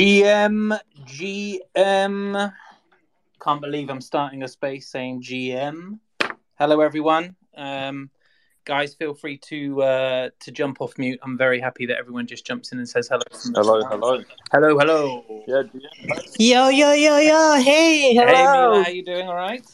GM, GM. Can't believe I'm starting a space saying GM. Hello, everyone. Um, guys, feel free to uh, to jump off mute. I'm very happy that everyone just jumps in and says hello. Hello, hello. Hello, hello. Yeah, GM. Yo, yo, yo, yo. Hey, Hey, hello. Meela, how are you doing? All right.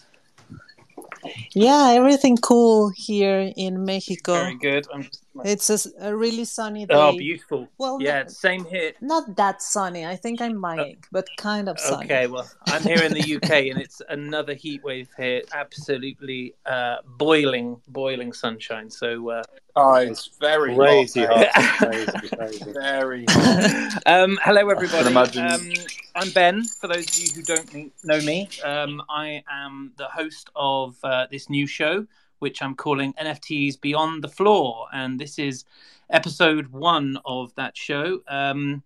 yeah, everything cool here in Mexico. Very good. I'm just... It's a really sunny day. Oh, beautiful. Well, yeah, no- same here. Not that sunny. I think I'm lying, but kind of sunny. Okay, well, I'm here in the UK, and it's another heat wave here. Absolutely uh, boiling, boiling sunshine. So, uh, Oh, it's very Crazy hot. hot. Crazy, crazy. Very hot. um, hello, everybody. imagine- Um, I'm Ben. For those of you who don't know me, um, I am the host of uh, this new show, which I'm calling NFTs Beyond the Floor, and this is episode one of that show. Um,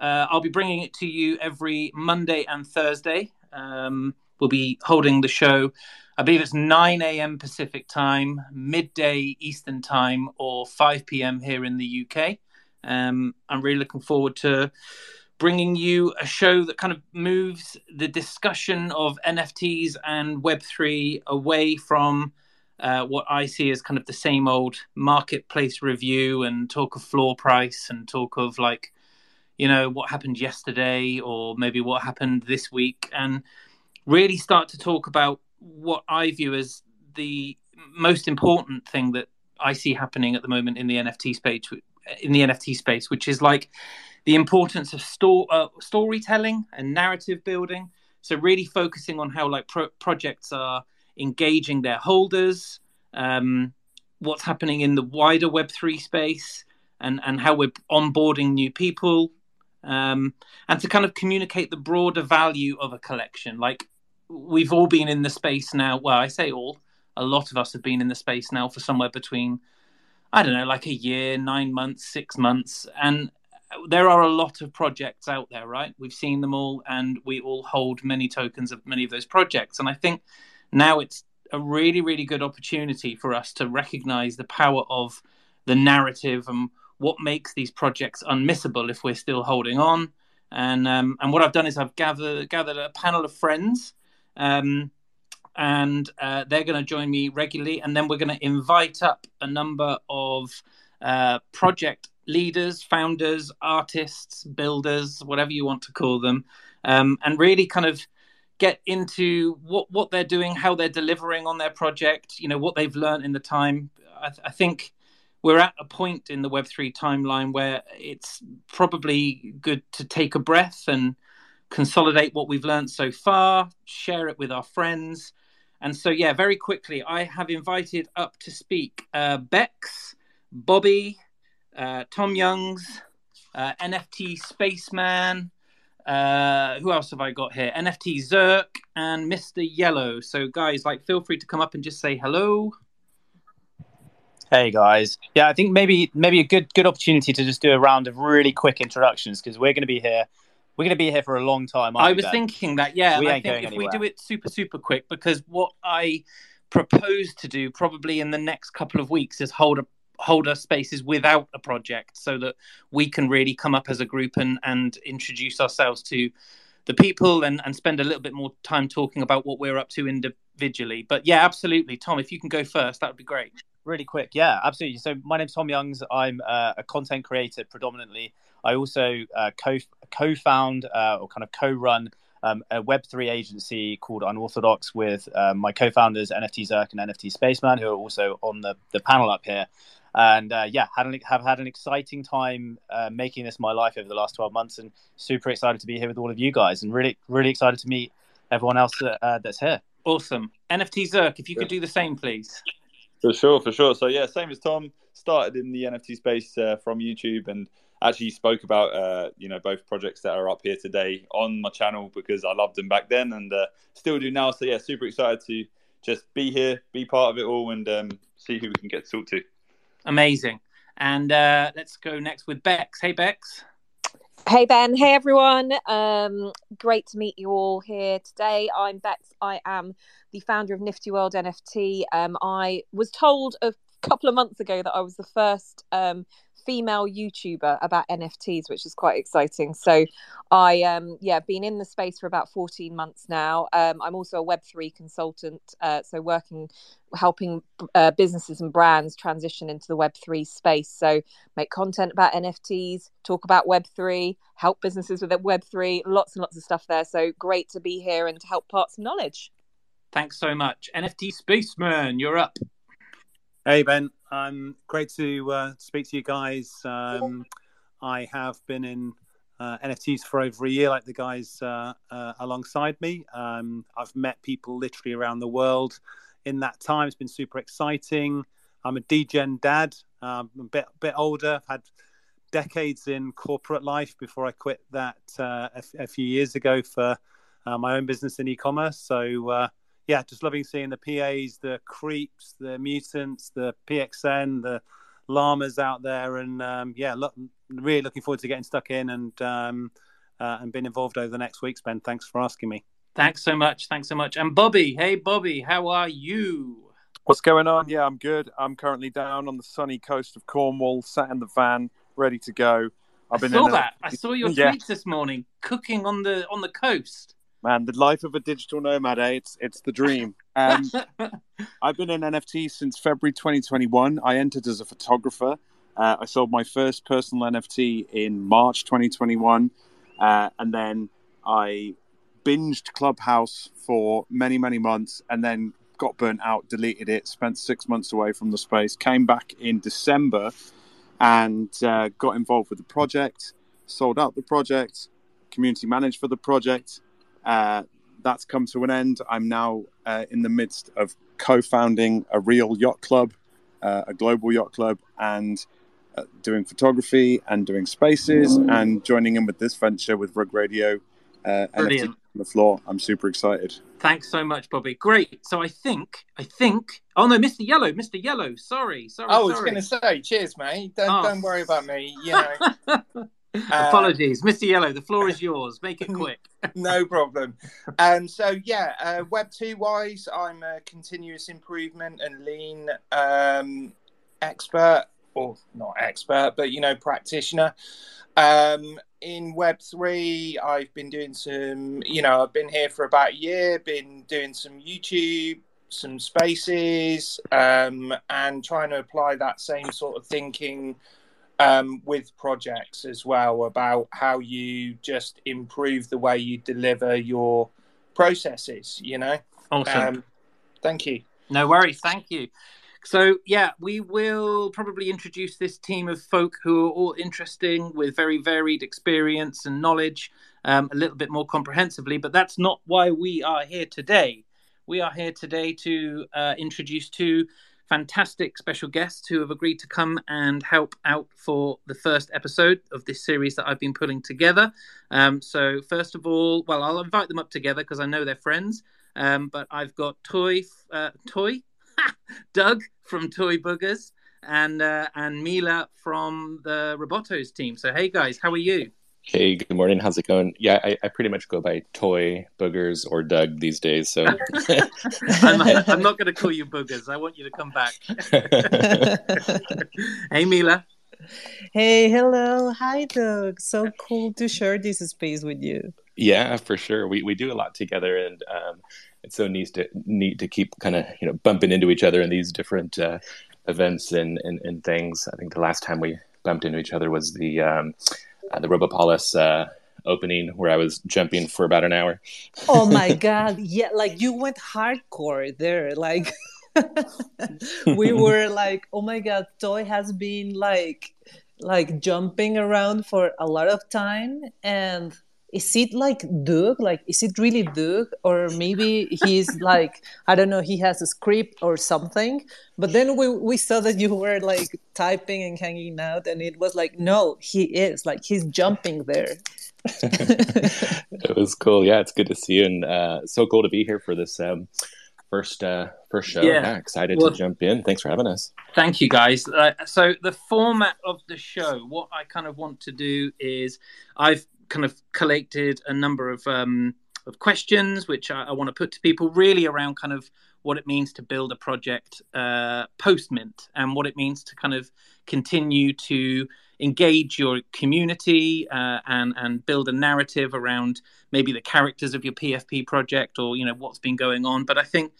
uh, I'll be bringing it to you every Monday and Thursday. Um, we'll be holding the show. I believe it's 9 a.m. Pacific time, midday Eastern time, or 5 p.m. here in the UK. Um, I'm really looking forward to bringing you a show that kind of moves the discussion of NFTs and Web3 away from uh, what I see as kind of the same old marketplace review and talk of floor price and talk of like, you know, what happened yesterday or maybe what happened this week and really start to talk about what I view as the most important thing that I see happening at the moment in the NFT space in the NFT space, which is like the importance of store uh, storytelling and narrative building. So really focusing on how like pro- projects are engaging their holders, um, what's happening in the wider Web three space, and and how we're onboarding new people, um, and to kind of communicate the broader value of a collection. Like we've all been in the space now. Well, I say all. A lot of us have been in the space now for somewhere between I don't know, like a year, nine months, six months. And there are a lot of projects out there, right? We've seen them all, and we all hold many tokens of many of those projects. And I think now it's a really, really good opportunity for us to recognize the power of the narrative and what makes these projects unmissable if we're still holding on. And um, and what I've done is I've gathered gathered a panel of friends. Um, and uh, they're going to join me regularly. And then we're going to invite up a number of uh, project leaders, founders, artists, builders, whatever you want to call them, um, and really kind of get into what what they're doing, how they're delivering on their project, you know, what they've learned in the time. I, th- I think we're at a point in the Web three timeline where it's probably good to take a breath and consolidate what we've learned so far, share it with our friends. And so, yeah, very quickly, I have invited up to speak uh, Bex, Bobby, uh, Tom Youngs, uh, NFT Spaceman. Uh, who else have I got here? NFT Zerk and Mr. Yellow. So, guys, like, feel free to come up and just say hello. Hey guys, yeah, I think maybe maybe a good good opportunity to just do a round of really quick introductions because we're going to be here. We're going to be here for a long time. I was thinking that, yeah. We I ain't think going if we do it super, super quick, because what I propose to do probably in the next couple of weeks is hold a hold our spaces without a project so that we can really come up as a group and and introduce ourselves to the people and and spend a little bit more time talking about what we're up to individually but yeah absolutely tom if you can go first that would be great really quick. Yeah, absolutely. So my name's Tom Youngs. I'm uh, a content creator predominantly. I also uh, co co-found uh, or kind of co-run um, a Web3 agency called Unorthodox with uh, my co-founders NFT Zerk and NFT Spaceman, who are also on the, the panel up here. And uh, yeah, had an, have had an exciting time uh, making this my life over the last 12 months and super excited to be here with all of you guys and really, really excited to meet everyone else that, uh, that's here. awesome nft zerk if you could do the same please For sure, for sure. So yeah, same as Tom. Started in the NFT space uh, from YouTube, and actually spoke about uh, you know both projects that are up here today on my channel because I loved them back then and uh, still do now. So yeah, super excited to just be here, be part of it all, and um, see who we can get to talk to. Amazing and uh let's go next with bex hey bex Hey Ben, hey everyone. Um, great to meet you all here today. I'm Bex. I am the founder of Nifty World NFT. Um, I was told a couple of months ago that I was the first um, female YouTuber about NFTs, which is quite exciting. So I um yeah, been in the space for about 14 months now. Um, I'm also a web3 consultant, uh, so working helping uh, businesses and brands transition into the web3 space. So make content about NFTs, talk about web3, help businesses with web3, lots and lots of stuff there. So great to be here and to help part some knowledge. Thanks so much. NFT Spaceman, you're up. Hey, Ben. Um, great to uh, speak to you guys. Um, I have been in uh, NFTs for over a year, like the guys uh, uh, alongside me. Um, I've met people literally around the world in that time. It's been super exciting. I'm a degen dad. Um, a bit, bit older. I've had decades in corporate life before I quit that uh, a, a, few years ago for uh, my own business in e-commerce. So yeah, just loving seeing the PAs, the creeps, the mutants, the PXN, the llamas out there, and um, yeah, look, really looking forward to getting stuck in and um, uh, and being involved over the next weeks. Ben, thanks for asking me. Thanks so much. Thanks so much. And Bobby, hey Bobby, how are you? What's going on? Yeah, I'm good. I'm currently down on the sunny coast of Cornwall, sat in the van, ready to go. I've been I saw that. A... I saw your yeah. tweets this morning, cooking on the on the coast man the life of a digital nomad eh? it's it's the dream. Um, i've been in nft since february 2021 i entered as a photographer. Uh, i sold my first personal nft in march 2021 uh, and then i binged clubhouse for many many months and then got burnt out deleted it spent six months away from the space came back in december and uh, got involved with the project sold out the project community managed for the project uh, that's come to an end. I'm now uh, in the midst of co founding a real yacht club, uh, a global yacht club, and uh, doing photography and doing spaces and joining in with this venture with Rug Radio. Uh, Brilliant. on the floor. I'm super excited. Thanks so much, Bobby. Great. So I think, I think. Oh no, Mr. Yellow, Mr. Yellow. Sorry, sorry. I was going to say, cheers, mate. Don't, oh. don't worry about me. You know. Uh, Apologies, Mr. Yellow. The floor is yours. Make it quick. no problem. Um, so yeah, uh, Web two wise, I'm a continuous improvement and lean um, expert, or not expert, but you know, practitioner. Um, in Web three, I've been doing some. You know, I've been here for about a year. Been doing some YouTube, some spaces, um, and trying to apply that same sort of thinking um, with projects as well about how you just improve the way you deliver your processes. You know. Awesome. Um, thank you. No worries. Thank you. So yeah, we will probably introduce this team of folk who are all interesting with very varied experience and knowledge um, a little bit more comprehensively. But that's not why we are here today. We are here today to uh, introduce two fantastic special guests who have agreed to come and help out for the first episode of this series that I've been putting together. Um, so, first of all, well, I'll invite them up together because I know they're friends. Um, but I've got Toy, uh, Toy, Doug from Toy Boogers, and uh, and Meela from the Robotos team. So, hey guys, how are you? Hey, good morning. How's it going? Yeah, I, I pretty much go by Toy, Boogers, or Doug these days. So I'm, I'm, not going to call you Boogers. I want you to come back. hey, Meela. Hey, hello. Hi, Doug. So cool to share this space with you. Yeah, for sure. We we do a lot together, and um, it's so neat to neat to keep kind of you know bumping into each other in these different uh, events and, and and things. I think the last time we bumped into each other was the um, uh, the Robopolis uh, opening where I was jumping for about an hour. oh my god! Yeah, like you went hardcore there. Like we were like, oh my god, Toy has been like like jumping around for a lot of time and is it like Doug? Like, is it really Doug? Or maybe he's like, I don't know, he has a script or something. But then we, we saw that you were like typing and hanging out, and it was like, no, he is. Like, he's jumping there. it was cool. Yeah, it's good to see you. And uh, so cool to be here for this um, first uh, first show. Yeah, yeah excited well, to jump in. Thanks for having us. Thank you, guys. Uh, so the format of the show, what I kind of want to do is, I've kind of collected a number of um, of questions which I, I want to put to people, really around kind of what it means to build a project uh, post mint and what it means to kind of continue to engage your community uh, and and build a narrative around maybe the characters of your PFP project or you know what's been going on. But I think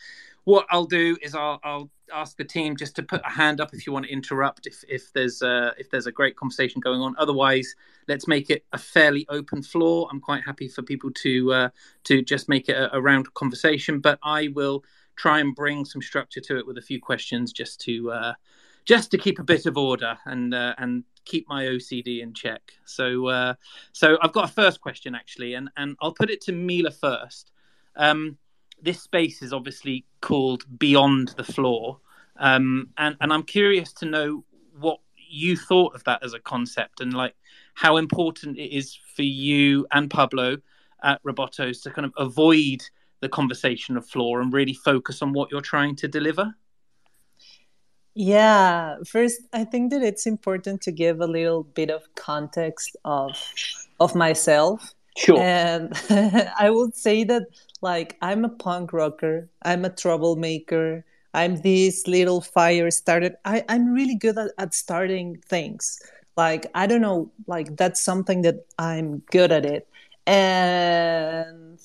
what I'll do is I'll, I'll ask the team just to put a hand up if you want to interrupt if, if there's a, if there's a great conversation going on. Otherwise, let's make it a fairly open floor. I'm quite happy for people to uh, to just make it a, a round conversation, but I will try and bring some structure to it with a few questions just to uh, just to keep a bit of order and uh, and keep my OCD in check. So uh, so I've got a first question actually, and and I'll put it to Meela first. Um, this space is obviously called Beyond the Floor, um, and and I'm curious to know what you thought of that as a concept and like how important it is for you and Pablo at Robotos to kind of avoid the conversation of floor and really focus on what you're trying to deliver. Yeah, first I think that it's important to give a little bit of context of of myself. Sure. And I would say that like I'm a punk rocker, I'm a troublemaker, I'm this little fire started. I, I'm really good at, at starting things. Like I don't know, like that's something that I'm good at it. And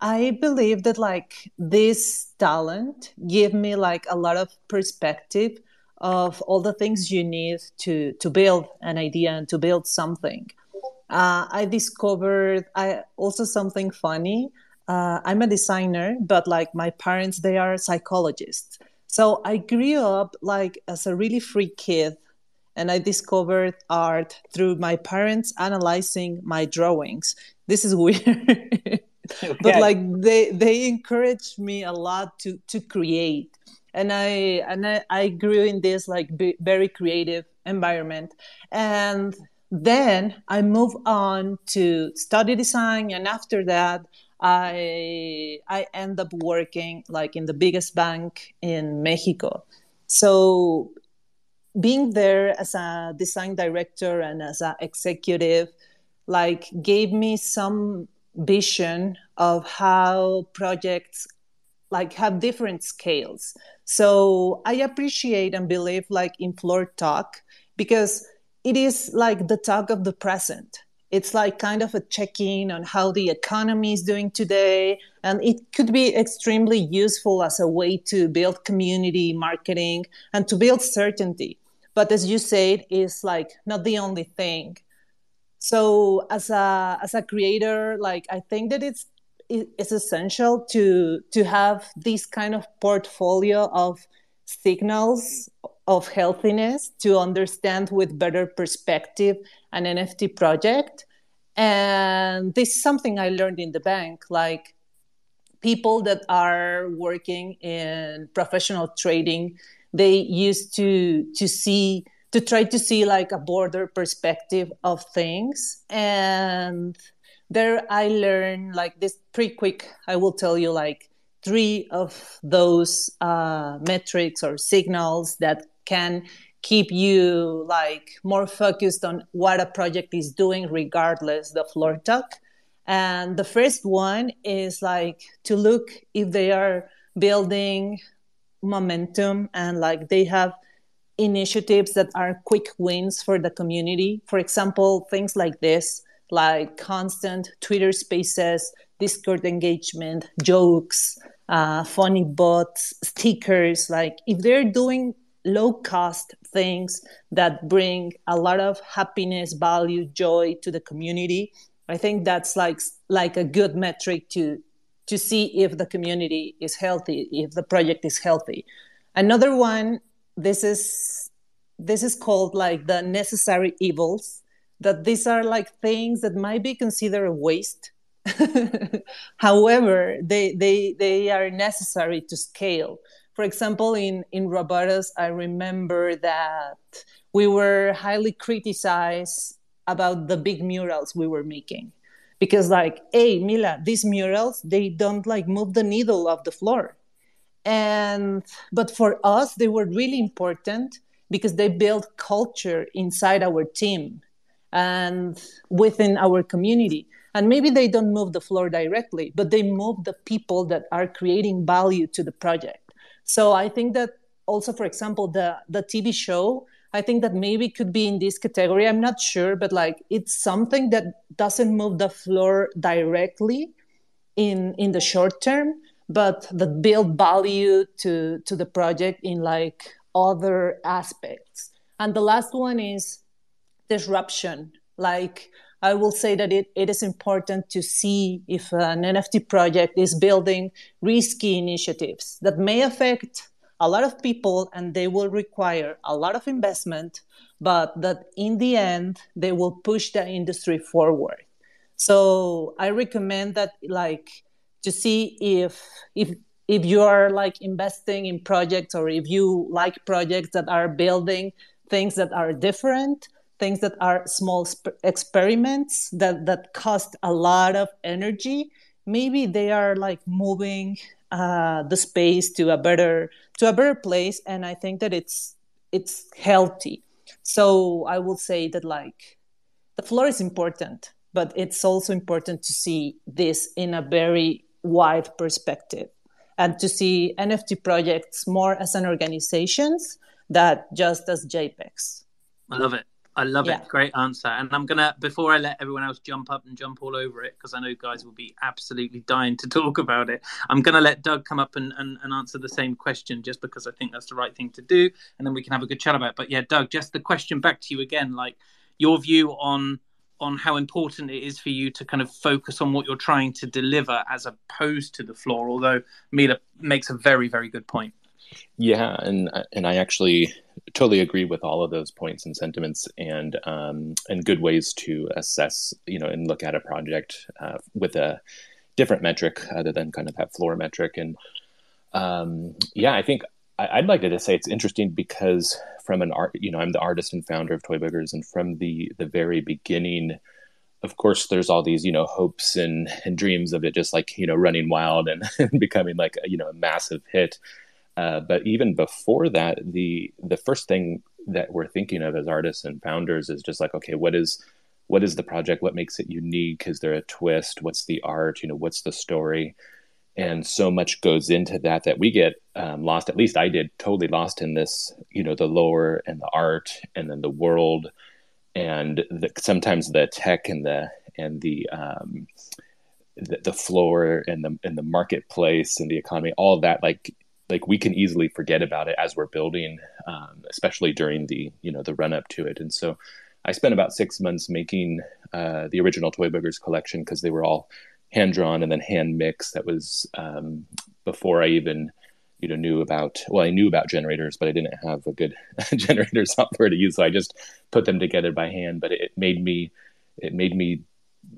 I believe that like this talent give me like a lot of perspective of all the things you need to to build an idea and to build something. Uh, I discovered I also something funny. Uh, I'm a designer, but like my parents, they are psychologists. So I grew up like as a really free kid, and I discovered art through my parents analyzing my drawings. This is weird. but like they they encouraged me a lot to to create and i and i, I grew in this like b- very creative environment and then i moved on to study design and after that i i end up working like in the biggest bank in mexico. So being there as a design director and as an executive like gave me some vision of how projects like have different scales. So i appreciate and believe like in floor talk because it is like the talk of the present it's like kind of a check-in on how the economy is doing today. And it could be extremely useful as a way to build community marketing and to build certainty. But as you said is like not the only thing. So as a as a creator like i think that it's it's essential to to have this kind of portfolio of signals of healthiness to understand with better perspective an nft project. And this is something i learned in the bank like people that are working in professional trading they used to to see to try to see like a broader perspective of things. And there i learned like this pretty quick i will tell you like three of those uh, metrics or signals that can keep you like more focused on what a project is doing regardless the floor talk and the first one is like to look if they are building momentum and like they have initiatives that are quick wins for the community. For example, things like this, like constant Twitter spaces, Discord engagement, jokes, uh, funny bots, stickers. Like if they're doing low cost things that bring a lot of happiness, value, joy to the community, I think that's like like a good metric to to see if the community is healthy, if the project is healthy. Another one this is this is called like the necessary evils that these are like things that might be considered a waste. However they they they are necessary to scale for example in in robotos i remember that we were highly criticized about the big murals we were making. Because like hey meela these murals they don't like move the needle of the floor. And but for us they were really important because they built culture inside our team and within our community. And maybe they don't move the floor directly but they move the people that are creating value to the project so i think that also for example the the tv show i think that maybe could be in this category. I'm not sure but like it's something that doesn't move the floor directly in in the short term but that build value to to the project in like other aspects. And the last one is disruption. Like I will say that it, it is important to see if an NFT project is building risky initiatives that may affect a lot of people and they will require a lot of investment, but that in the end, they will push the industry forward. So I recommend that like to see if if if you are like investing in projects or if you like projects that are building things that are different things that are small experiments that that cost a lot of energy maybe they are like moving uh, the space to a better to a better place and i think that it's it's healthy. So i will say that like the floor is important but it's also important to see this in a very wide perspective and to see nft projects more as an organizations that just as jpegs i love it I love Yeah. it. Great answer. And I'm gonna before I let everyone else jump up and jump all over it, because I know guys will be absolutely dying to talk about it. I'm gonna let Doug come up and, and, and answer the same question just because I think that's the right thing to do, and then we can have a good chat about it. But yeah, Doug, just the question back to you again, like your view on on how important it is for you to kind of focus on what you're trying to deliver as opposed to the floor, although Meela makes a very, very good point. Yeah, and and I actually totally agree with all of those points and sentiments, and um, and good ways to assess, you know, and look at a project uh, with a different metric other than kind of that floor metric. And um, yeah, I think I'd like to just say it's interesting because from an art, you know, I'm the artist and founder of Toy Boogers, and from the the very beginning. Of course, there's all these, you know, hopes and, and dreams of it just like, you know, running wild and, and becoming like, a, you know, a massive hit. Uh, but even before that, the the first thing that we're thinking of as artists and founders is just like, okay, what is what is the project? What makes it unique? Is there a twist? What's the art? You know, what's the story? And so much goes into that that we get um, lost. At least I did totally lost in this. You know, the lore and the art, and then the world, and the, sometimes the tech and the and the um, the, the floor and the and the marketplace and the economy. All that, like like we can easily forget about it as we're building, um, especially during the you know the run up to it. And so, I spent about six months making uh, the original Toy Boogers collection because they were all hand drawn and then hand mixed. That was um, before I even you know knew about well I knew about generators, but I didn't have a good generator software to use, so I just put them together by hand. But it made me it made me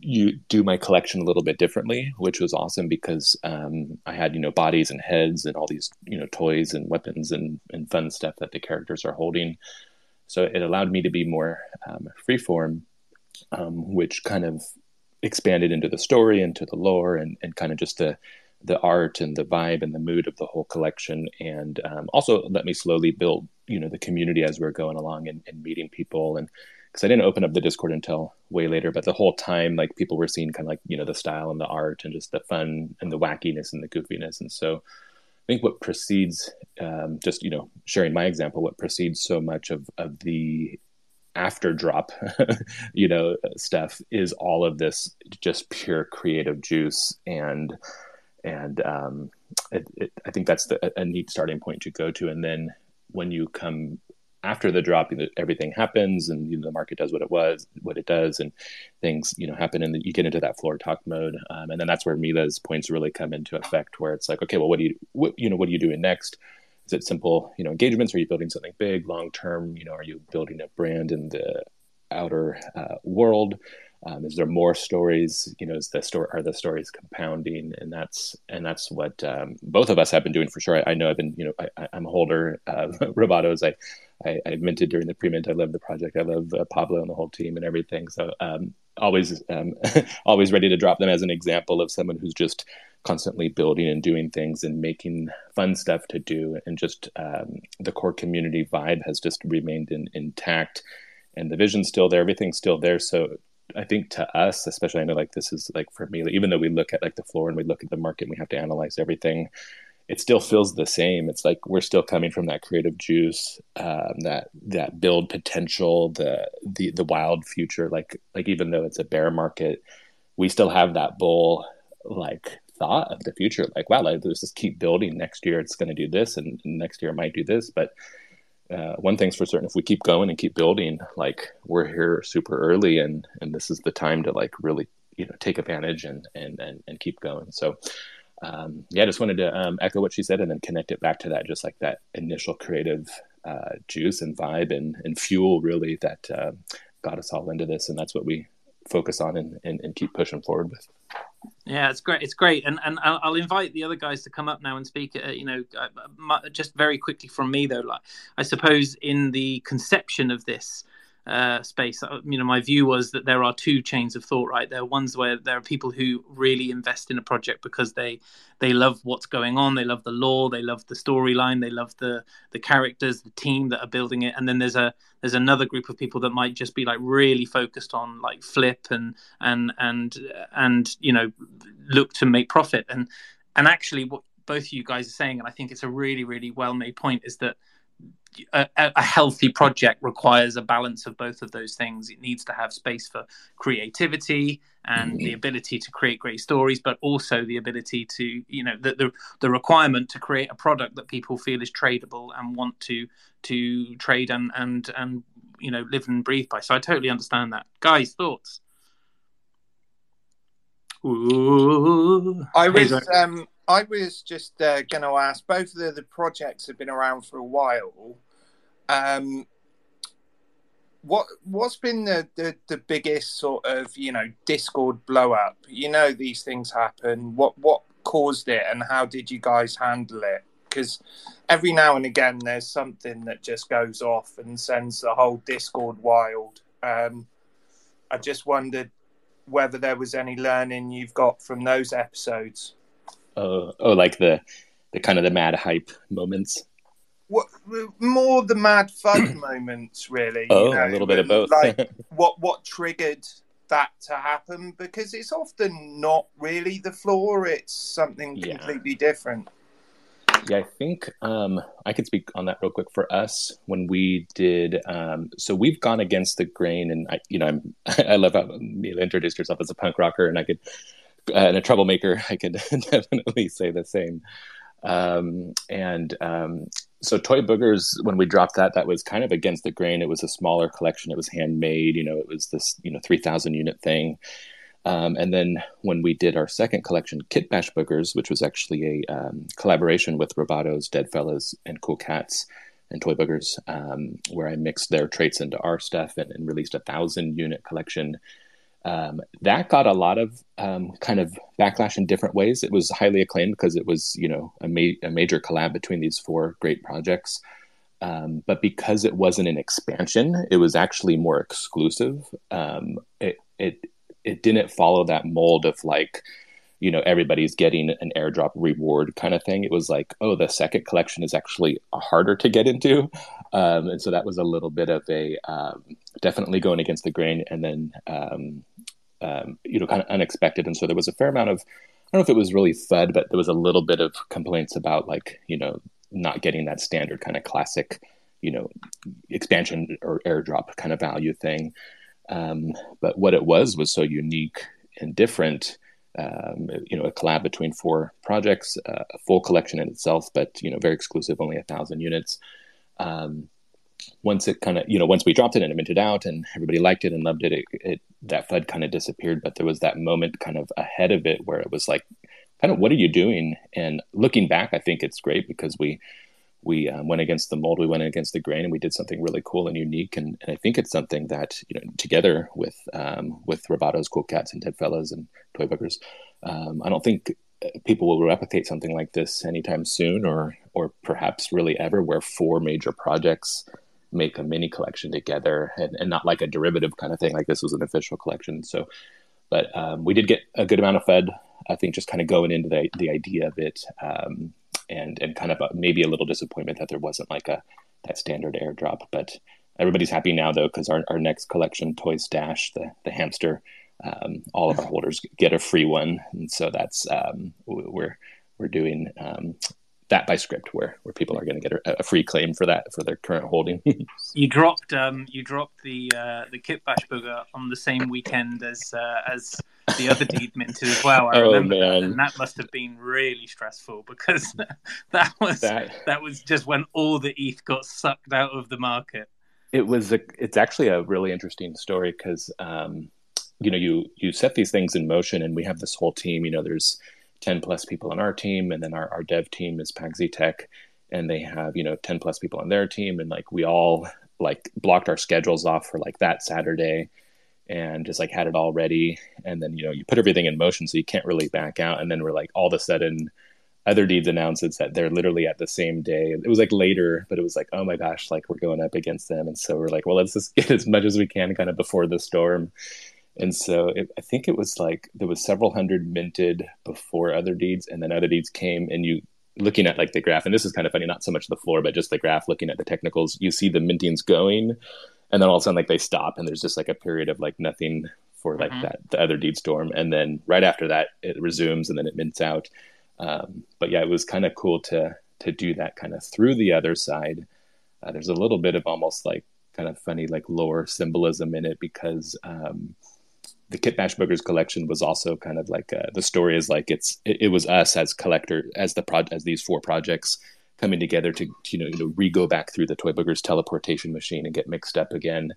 you do my collection a little bit differently, which was awesome because um, I had you know bodies and heads and all these you know toys and weapons and, and fun stuff that the characters are holding. So it allowed me to be more um, freeform, um, which kind of expanded into the story, into the lore, and, and kind of just the the art and the vibe and the mood of the whole collection, and um, also let me slowly build you know the community as we're going along and, and meeting people and because I didn't open up the Discord until way later, but the whole time, like people were seeing kind of like you know the style and the art and just the fun and the wackiness and the goofiness, and so I think what precedes, um, just you know, sharing my example, what precedes so much of of the after drop, you know, stuff is all of this just pure creative juice and and um, it, it, I think that's the, a neat starting point to go to, and then when you come after the drop, you know, everything happens, and you know, the market does what it was, what it does, and things you know happen, and you get into that floor talk mode, um, and then that's where Meela's points really come into effect, where it's like, okay, well, what do you, what, you know, what are you doing next? Is it simple, you know, engagements? Are you building something big, long term? You know, are you building a brand in the outer uh, world? Um, is there more stories? You know, is the story are the stories compounding? And that's and that's what um, both of us have been doing for sure. I, I know I've been, you know, I, am a holder of Robotos. I, I, I minted during the pre-mint. I love the project. I love uh, Pablo and the whole team and everything. So um, always um, always ready to drop them as an example of someone who's just constantly building and doing things and making fun stuff to do. And just um, the core community vibe has just remained in, intact, and the vision's still there. Everything's still there. So I think to us, especially, I know like this is like for me, even though we look at like the floor and we look at the market and we have to analyze everything, it still feels the same. It's like we're still coming from that creative juice, um, that that build potential, the the the wild future. Like like even though it's a bear market, we still have that bull like thought of the future. Like wow, like let's just keep building. Next year it's going to do this, and, and next year it might do this. But uh, one thing's for certain: if we keep going and keep building, like we're here super early, and and this is the time to like really you know take advantage and and and, and keep going. So um, yeah, I just wanted to um, echo what she said and then connect it back to that, just like that initial creative uh, juice and vibe and, and fuel really that uh, got us all into this. And that's what we focus on and, and, and, keep pushing forward with. Yeah, it's great. It's great, and and I'll invite the other guys to come up now and speak. Uh, you know, uh, just very quickly from me though, like I suppose in the conception of this, uh, space. Uh, you know, my view was that there are two chains of thought, right? There are ones where there are people who really invest in a project because they they love what's going on, they love the lore, they love the storyline, they love the the characters, the team that are building it, and then there's a there's another group of people that might just be like really focused on like flip and and and and you know look to make profit and and actually what both of you guys are saying, and I think it's a really really well made point, is that a, a, healthy project requires a balance of both of those things. It needs to have space for creativity and mm-hmm. the ability to create great stories, but also the ability to, you know, the, the, the requirement to create a product that people feel is tradable and want to to trade and and and you know live and breathe by. So I totally understand that. Guys, thoughts? Ooh. I was um, I was just uh, going to ask. Both of the, projects have been around for a while. Um, what what's been the, the, the biggest sort of you know Discord blow up? You know these things happen. What what caused it, and how did you guys handle it? Because every now and again there's something that just goes off and sends the whole Discord wild. Um, I just wondered whether there was any learning you've got from those episodes. Oh, oh, like the the kind of the mad hype moments. What more the mad fun moments, really? Oh, you know, a little bit of both. like what what triggered that to happen? Because it's often not really the floor; it's something yeah. completely different. Yeah, I think um, I can speak on that real quick. For us, when we did, um, so we've gone against the grain, and I, you know, I'm, I love how Meela introduced herself as a punk rocker, and I could uh, and a troublemaker, I could definitely say the same. Um, and um, so Toy Boogers, when we dropped that, that was kind of against the grain. It was a smaller collection. It was handmade. You know, it was this you know three thousand unit thing. Um, and then when we did our second collection, Kit Bash Boogers, which was actually a um, collaboration with Robotos, Deadfellas, and Cool Cats and Toy Boogers, um, where I mixed their traits into our stuff and, and released a thousand unit collection um, that got a lot of um, kind of backlash in different ways. It was highly acclaimed because it was, you know, a, ma- a major collab between these four great projects. Um, but because it wasn't an expansion, it was actually more exclusive. Um, it it it didn't follow that mold of like, you know, everybody's getting an airdrop reward kind of thing. It was like, oh, the second collection is actually harder to get into, um, and so that was a little bit of a um, definitely going against the grain, and then um, you know, kind of unexpected. And so there was a fair amount of, I don't know if it was really FUD, but there was a little bit of complaints about like, you know, not getting that standard kind of classic, you know, expansion or airdrop kind of value thing. Um, but what it was was so unique and different. Um, you know, a collab between four projects, uh, a full collection in itself, but you know, very exclusive, only a thousand units. Um, once it kind of you know once we dropped it and it minted out and everybody liked it and loved it, it, it that FUD kind of disappeared. But there was that moment kind of ahead of it where it was like, kind of, what are you doing? And looking back, I think it's great because we we um, went against the mold, we went against the grain, and we did something really cool and unique. And, and I think it's something that you know, together with um, with Robotos, Cool Cats, and Deadfellas and Toy Boogers, um, I don't think uh, people will replicate something like this anytime soon, or or perhaps really ever, where four major projects make a mini collection together and, and not like a derivative kind of thing like this was an official collection. So but um, we did get a good amount of FUD i think just kind of going into the, the idea of it um, and and kind of a, maybe a little disappointment that there wasn't like a that standard airdrop. But everybody's happy now though because our, our next collection, Toy Stash, the the hamster, um, all of our holders get a free one, and so that's um, we're we're doing um, that by script where where people are going to get a, a, free claim for that for their current holding. you dropped um, you dropped the uh, the Kitbash booger on the same weekend as uh, as the Otherdeed minted as well. I oh, remember man. that, and that must have been really stressful because that was that, that was just when all the ETH got sucked out of the market. It was a, it's actually a really interesting story because um, you know you you set these things in motion, and we have this whole team. You know, there's ten plus people on our team, and then our, our dev team is Paxi Tech, and they have you know ten plus people on their team, and like we all like blocked our schedules off for like that Saturday and just like had it all ready. And then, you know, you put everything in motion so you can't really back out. And then we're like, all of a sudden, Otherdeeds announces that they're literally at the same day. It was like later, but it was like, oh my gosh, like we're going up against them. And so we're like, well, let's just get as much as we can kind of before the storm. And so it, I think it was like there was several hundred minted before Otherdeeds, and then Otherdeeds came, and you looking at like the graph, and this is kind of funny, not so much the floor, but just the graph, looking at the technicals, you see the mintings going, and then all of a sudden like they stop and there's just like a period of like nothing for like mm-hmm. that the Otherdeed storm and then right after that it resumes and then it mints out um, but yeah it was kind of cool to to do that kind of through the other side uh, there's a little bit of almost like kind of funny like lore symbolism in it because um, the Kitbash Boogers collection was also kind of like uh, the story is like it's it, it was us as collector as the pro as these four projects coming together to, to you know you know re go back through the toy boogers teleportation machine and get mixed up again.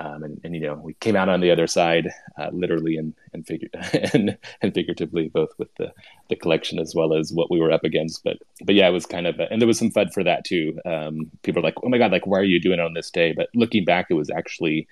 Um, and, and, you know we came out on the other side uh, literally and and, figure, and and figuratively both with the the collection as well as what we were up against. But but yeah it was kind of a, and there was some fud for that too. Um, people are like oh my god like why are you doing it on this day? But looking back it was actually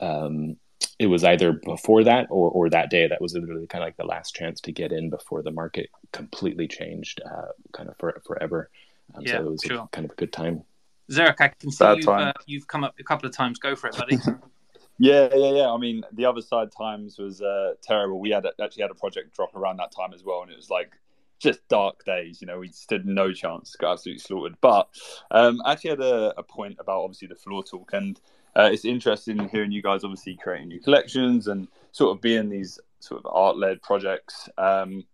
um, it was either before that or or that day that was literally kind of like the last chance to get in before the market completely changed uh, kind of for, forever um, yeah, so it was sure. a, kind of a good time. Zerk, I can see you've, uh, you've come up a couple of times. Go for it, buddy. yeah, yeah, yeah. I mean, the Otherside times was uh, terrible. We had a, actually had a project drop around that time as well, and it was like just dark days. You know, we stood no chance, got absolutely slaughtered. But um, I actually had a, a, point about obviously the floor talk, and uh, it's interesting hearing you guys obviously creating new collections and sort of being these sort of art led projects. Um,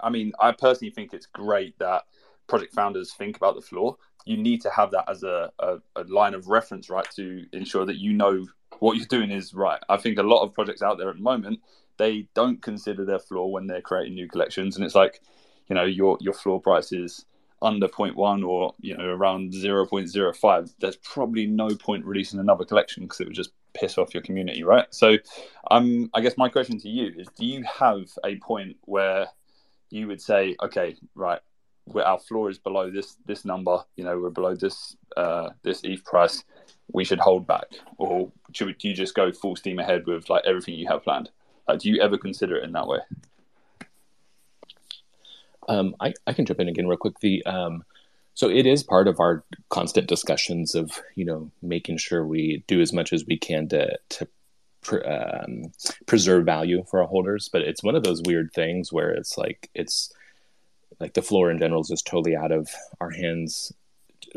I mean, I personally think it's great that project founders think about the floor, you need to have that as a, a, a, line of reference, right, to ensure that you know what you're doing is right. I think a lot of projects out there at the moment, they don't consider their floor when they're creating new collections. And it's like, you know, your your floor price is under 0.1 or, you know, around 0.05. There's probably no point releasing another collection because it would just piss off your community, right? So um, I guess my question to you is do you have a point where you would say, okay, right, our floor is below this this number, you know, we're below this uh, this ETH price, we should hold back, or should do you just go full steam ahead with like everything you have planned? Like, do you ever consider it in that way? Um, I, I can jump in again real quick. The um, so it is part of our constant discussions of you know making sure we do as much as we can to to um, preserve value for our holders. But it's one of those weird things where it's like it's like the floor in general is just totally out of our hands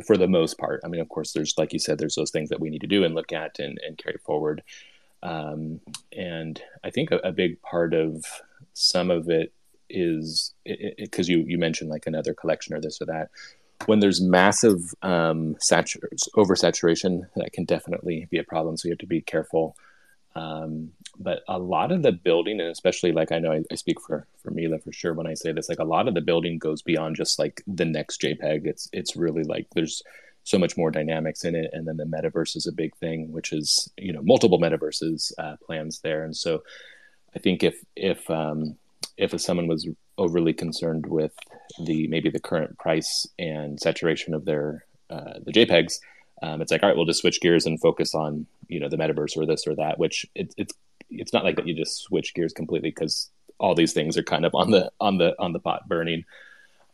for the most part. I mean, of course, there's like you said, there's those things that we need to do and look at and, and carry forward. Um, and I think a, a, big part of some of it is because you you mentioned like another collection or this or that. When there's massive um, satur- oversaturation, that can definitely be a problem. So you have to be careful. Um, but a lot of the building, and especially like I know I, I, speak for for Meela for sure when I say this, like a lot of the building goes beyond just like the next JPEG. It's it's really like there's so much more dynamics in it, and then the metaverse is a big thing, which is you know multiple metaverses uh, plans there, and so I think if if um, if someone was overly concerned with the maybe the current price and saturation of their uh, the JPEGs, um, it's like all right, we'll just switch gears and focus on you know the metaverse or this or that, which it, it's it's not like that you just switch gears completely because all these things are kind of on the on the on the pot burning.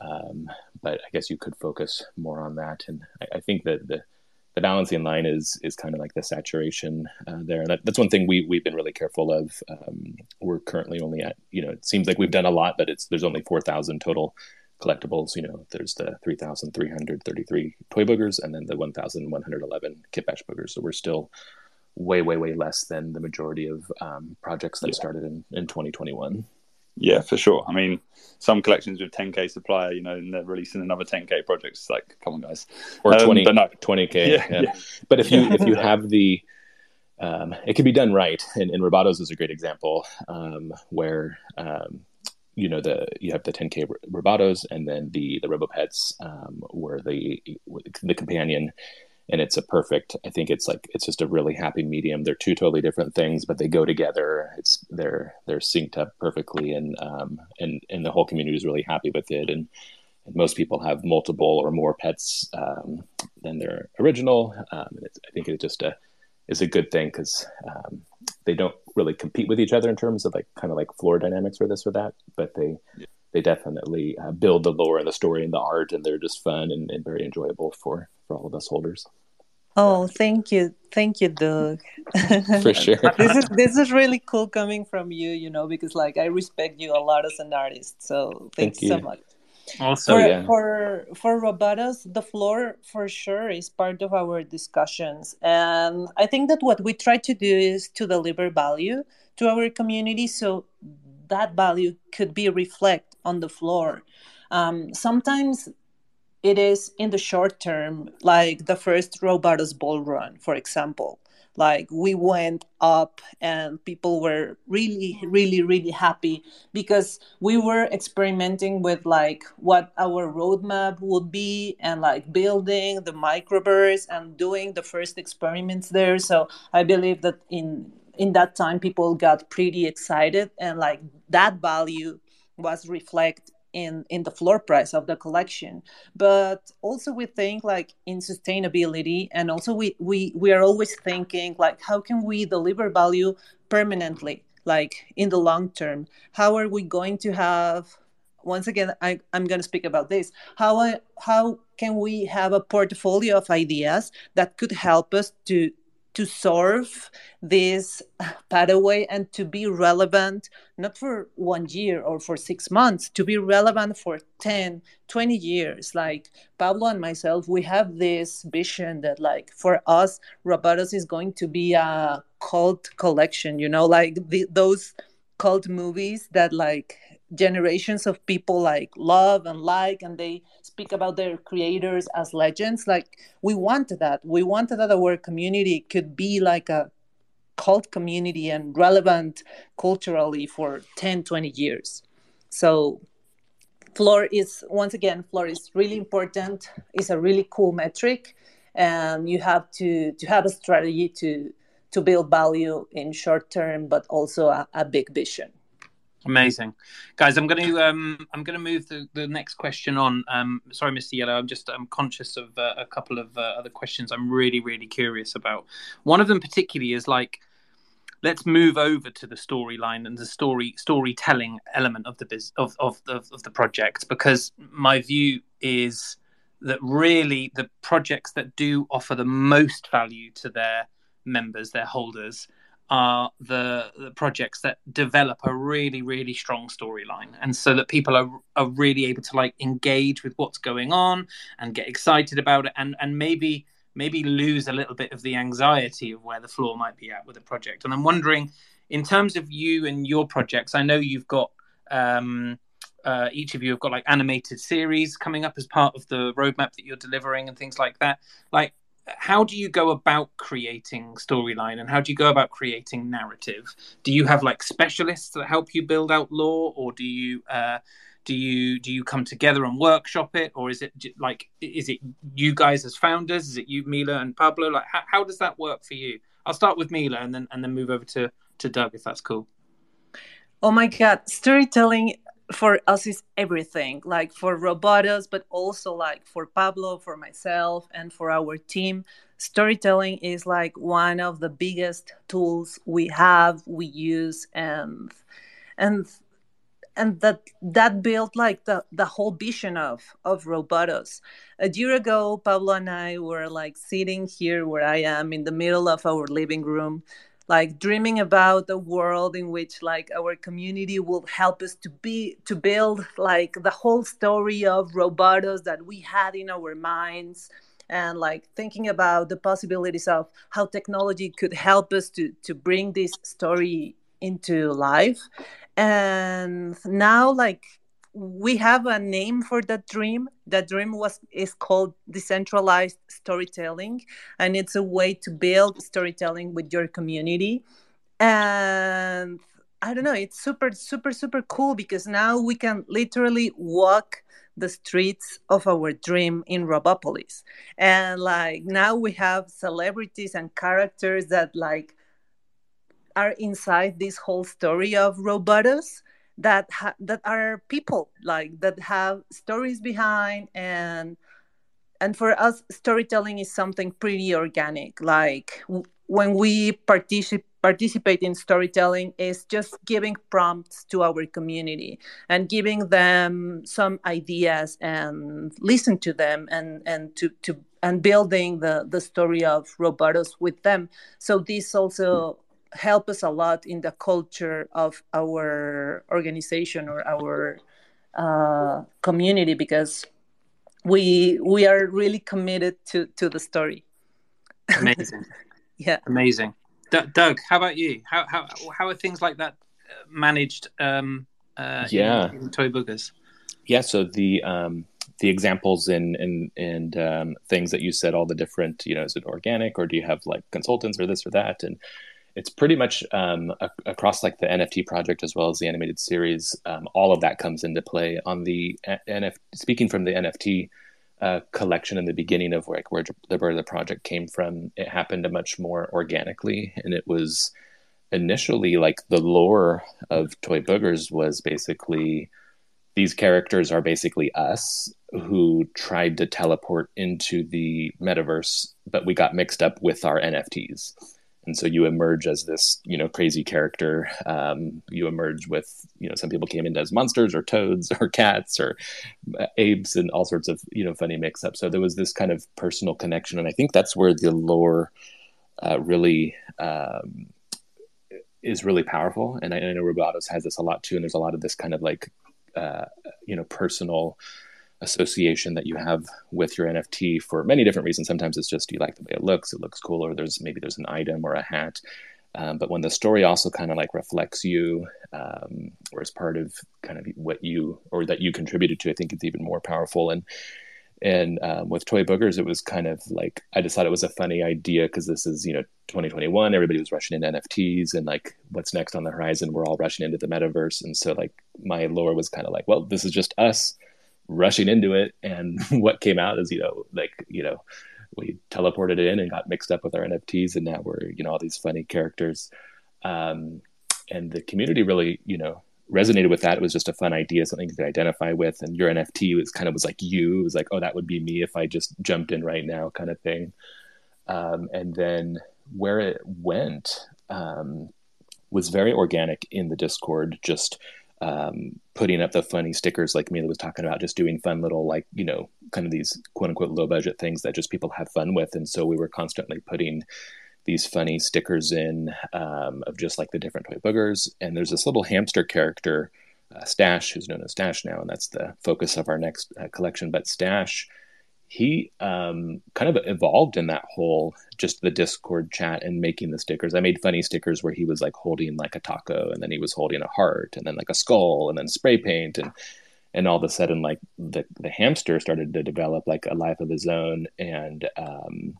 Um, but I guess you could focus more on that, and I, I think that the the balancing line is is kind of like the saturation uh, there, and that, that's one thing we we've been really careful of. Um, we're currently only at you know it seems like we've done a lot, but it's there's only four thousand total collectibles. You know, there's the 3,333 toy boogers and then the 1,111 kit bash boogers. So we're still way, way, way less than the majority of um, projects that yeah. started in, in 2021. Yeah, for sure. I mean, some collections with 10k supplier, you know, and they're releasing another 10k project. It's like, come on, guys, or um, 20, no. 20k. Yeah, yeah. yeah, But if you if you have the, um, it can be done right. And, and Robotos is a great example um, where um, you know the you have the 10k Robotos, and then the the RoboPets um, were the the companion and it's a perfect i think it's like it's just a really happy medium. They're two totally different things but they go together. It's they're they're synced up perfectly and um and and the whole community is really happy with it. And, most people have multiple or more pets um, than their original. Um, i think it's just a is a good thing because um, they don't really compete with each other in terms of like kind of like floor dynamics or this or that but they yeah they definitely uh, build the lore and the story and the art, and they're just fun and, and, very enjoyable for for all of us holders. Oh, thank you, thank you, Doug. for sure. this is this is really cool coming from you, you know, because like I respect you a lot as an artist. So thank you so much. Also, for, yeah. for for Robotos, the floor for sure is part of our discussions, and I think that what we try to do is to deliver value to our community, so that value could be reflect on the floor. Um, sometimes it is in the short term, like the first Robotos Ball Run, for example. Like we went up and people were really, really, really happy because we were experimenting with like what our roadmap would be and like building the microverse and doing the first experiments there. So I believe that in in that time people got pretty excited and like that value was reflect in in the floor price of the collection. But also we think like in sustainability and also we we we are always thinking like how can we deliver value permanently like in the long term? How are we going to have once again I, i'm going to speak about this. How I, how can we have a portfolio of ideas that could help us to to serve this pathway and to be relevant not for one year or for six months to be relevant for 10 20 years. Like pablo and myself we have this vision that like for us robotos is going to be a cult collection you know like the, those cult movies that like generations of people like love and like and they speak about their creators as legends like we wanted that. We wanted that our community could be like a cult community and relevant culturally for 10 20 years. So floor is once again floor is really important. It's a really cool metric and you have to to have a strategy to to build value in short term but also a, a big vision Amazing, guys. I'm going to um, I'm going to move the, the next question on. Um, sorry, Mr. Yellow. I'm just I'm conscious of uh, a couple of uh, other questions. I'm really really curious about. One of them particularly is like, let's move over to the storyline and the story storytelling element of the biz of of of the project because my view is that really the projects that do offer the most value to their members, their holders, are the, the projects that develop a really really strong storyline. And so that people are are really able to like engage with what's going on and get excited about it and and maybe maybe lose a little bit of the anxiety of where the floor might be at with a project. And i'm wondering in terms of you and your projects i know you've got um uh, each of you have got like animated series coming up as part of the roadmap that you're delivering and things like that. Like how do you go about creating storyline and how do you go about creating narrative? Do you have like specialists that help you build out lore or do you uh, do you do you come together and workshop it or is it like is it you guys as founders? Is it you meela and pablo? Like how, how does that work for you? I'll start with meela and then and then move over to to doug if that's cool. Oh my god storytelling for us is everything like for robotos but also like for pablo for myself and for our team. Storytelling is like one of the biggest tools we have we use and and and that that built like the the whole vision of of robotos. A year ago pablo and i were like sitting here where i am in the middle of our living room like dreaming about a world in which like our community will help us to be to build like the whole story of robotos that we had in our minds and like thinking about the possibilities of how technology could help us to to bring this story into life. And now like we have a name for that dream. That dream was is called decentralized storytelling and it's a way to build storytelling with your community. And i don't know it's super super super cool because now we can literally walk the streets of our dream in robopolis. And like now we have celebrities and characters that like are inside this whole story of robotos that ha- that are people like that have stories behind and and for us storytelling is something pretty organic. Like w- when we participate participate in storytelling is just giving prompts to our community and giving them some ideas and listen to them and and to to and building the the story of robotos with them. So this also help us a lot in the culture of our organization or our uh, community because we we are really committed to to the story. Amazing. Yeah. Amazing. D- doug how about you? How how how are things like that uh, managed um uh Yeah. in, in toy boogers? Yeah, so the um, the examples and and and um, things that you said, all the different, you know, is it organic or do you have like consultants or this or that? And it's pretty much um, a- across like the NFT project as well as the animated series. Um, all of that comes into play on the uh, NF. Speaking from the NFT uh, collection in the beginning of like where the birth of the project came from, it happened much more organically, and it was initially like the lore of Toy Boogers was basically these characters are basically us who tried to teleport into the metaverse, but we got mixed up with our NFTs. And so you emerge as this, you know, crazy character. Um, you emerge with, you know, some people came in as monsters or toads or cats or uh, apes and all sorts of, you know, funny mix-ups. So there was this kind of personal connection, and I think that's where the lore uh, really um, is really powerful. And I, I know Robotos has this a lot too. And there's a lot of this kind of like uh, you know personal association that you have with your NFT for many different reasons. Sometimes it's just you like the way it looks, it looks cool, or there's maybe there's an item or a hat. Um, but when the story also kind of like reflects you, um, or is part of kind of what you or that you contributed to, I think it's even more powerful. And and um, with Toy Boogers, it was kind of like I just thought it was a funny idea because this is you know 2021, everybody was rushing into NFTs and like what's next on the horizon. We're all rushing into the metaverse, and so like my lore was kind of like, well, this is just us rushing into it, and what came out is you know like you know we teleported in and got mixed up with our NFTs, and now we're you know all these funny characters, um, and the community really you know resonated with that. It was just a fun idea, something you could identify with. And your NFT was kind of was like you. It was like, oh, that would be me if I just jumped in right now, kind of thing. Um, and then where it went um, was very organic in the Discord. Just um, putting up the funny stickers, like Meela was talking about, just doing fun little, like you know, kind of these quote unquote low budget things that just people have fun with. And so we were constantly putting these funny stickers in um, of just like the different toy boogers. And there's this little hamster character, uh, Stash, who's known as Stash now, and that's the focus of our next uh, collection. But Stash, he um, kind of evolved in that whole just the Discord chat and making the stickers. I made funny stickers where he was like holding like a taco, and then he was holding a heart, and then like a skull, and then spray paint, and and all of a sudden like the the hamster started to develop like a life of his own and um,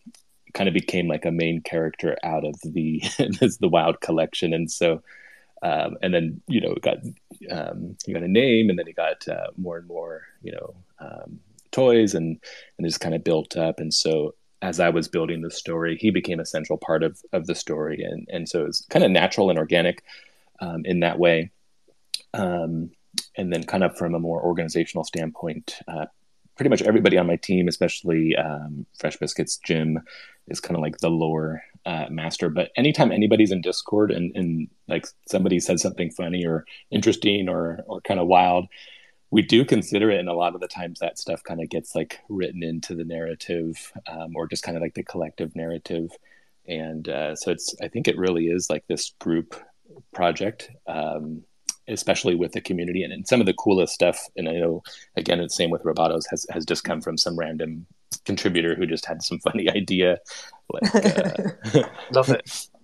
kind of became like a main character out of the the wild collection and so um, and then you know it got um, he got a name and then he got uh, more and more you know um, toys and and just kind of built up. And so as I was building the story he became a central part of of the story. And and so it's kind of natural and organic um, in that way. Um, and then kind of from a more organizational standpoint uh, pretty much everybody on my team, especially um, Fresh Biscuits Jim, is kind of like the lore uh, master. But anytime anybody's in Discord and, and like somebody says something funny or interesting or or kind of wild, we do consider it. And a lot of the times that stuff kind of gets like written into the narrative um, or just kind of like the collective narrative. and uh, so it's I think it really is like this group project. Um, especially with the community and, and, some of the coolest stuff and i know again it's the same with robotos has, has just come from some random contributor who just had some funny idea like uh... love it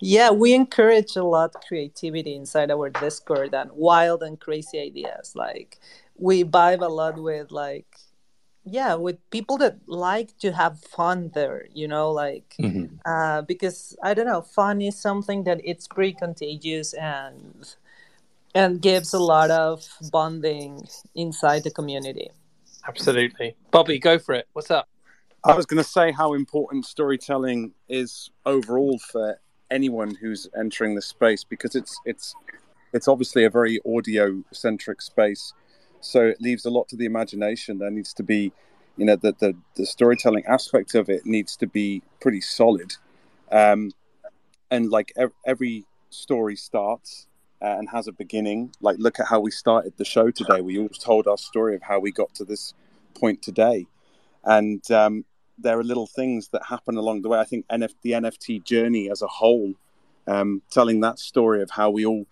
yeah we encourage a lot creativity inside our discord and wild and crazy ideas. Like we vibe a lot with like yeah with people that like to have fun there you know like mm-hmm. uh, because i don't know fun is something that it's pretty contagious and and gives a lot of bonding inside the community. Absolutely. Bobby go for it. What's up? I was going to say how important storytelling is overall for anyone who's entering the space because it's it's it's obviously a very audio centric space so it leaves a lot to the imagination. There needs to be, you know, the the, the storytelling aspect of it needs to be pretty solid, um, and like ev- every story starts uh, and has a beginning. Like look at how we started the show today. We all told our story of how we got to this point today, and um, there are little things that happen along the way. I think NF- the NFT journey as a whole, um, telling that story of how we all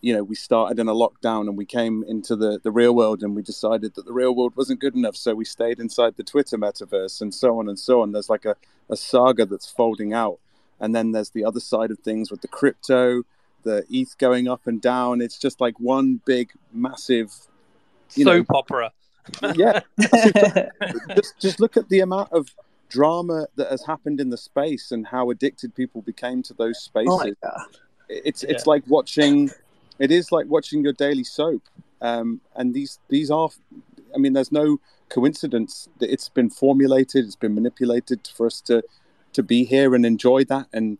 you know we started in a lockdown and we came into the the real world and we decided that the real world wasn't good enough so we stayed inside the twitter metaverse and so on and so on. There's like a, a saga that's folding out. And then there's the other side of things with the crypto the eth going up and down. It's just like one big massive soap know, opera yeah just just look at the amount of drama that has happened in the space and how addicted people became to those oh spaces oh it's yeah. it's like watching it is like watching your daily soap. Um, and these these are, I mean, there's no coincidence that it's been formulated, it's been manipulated for us to to be here and enjoy that and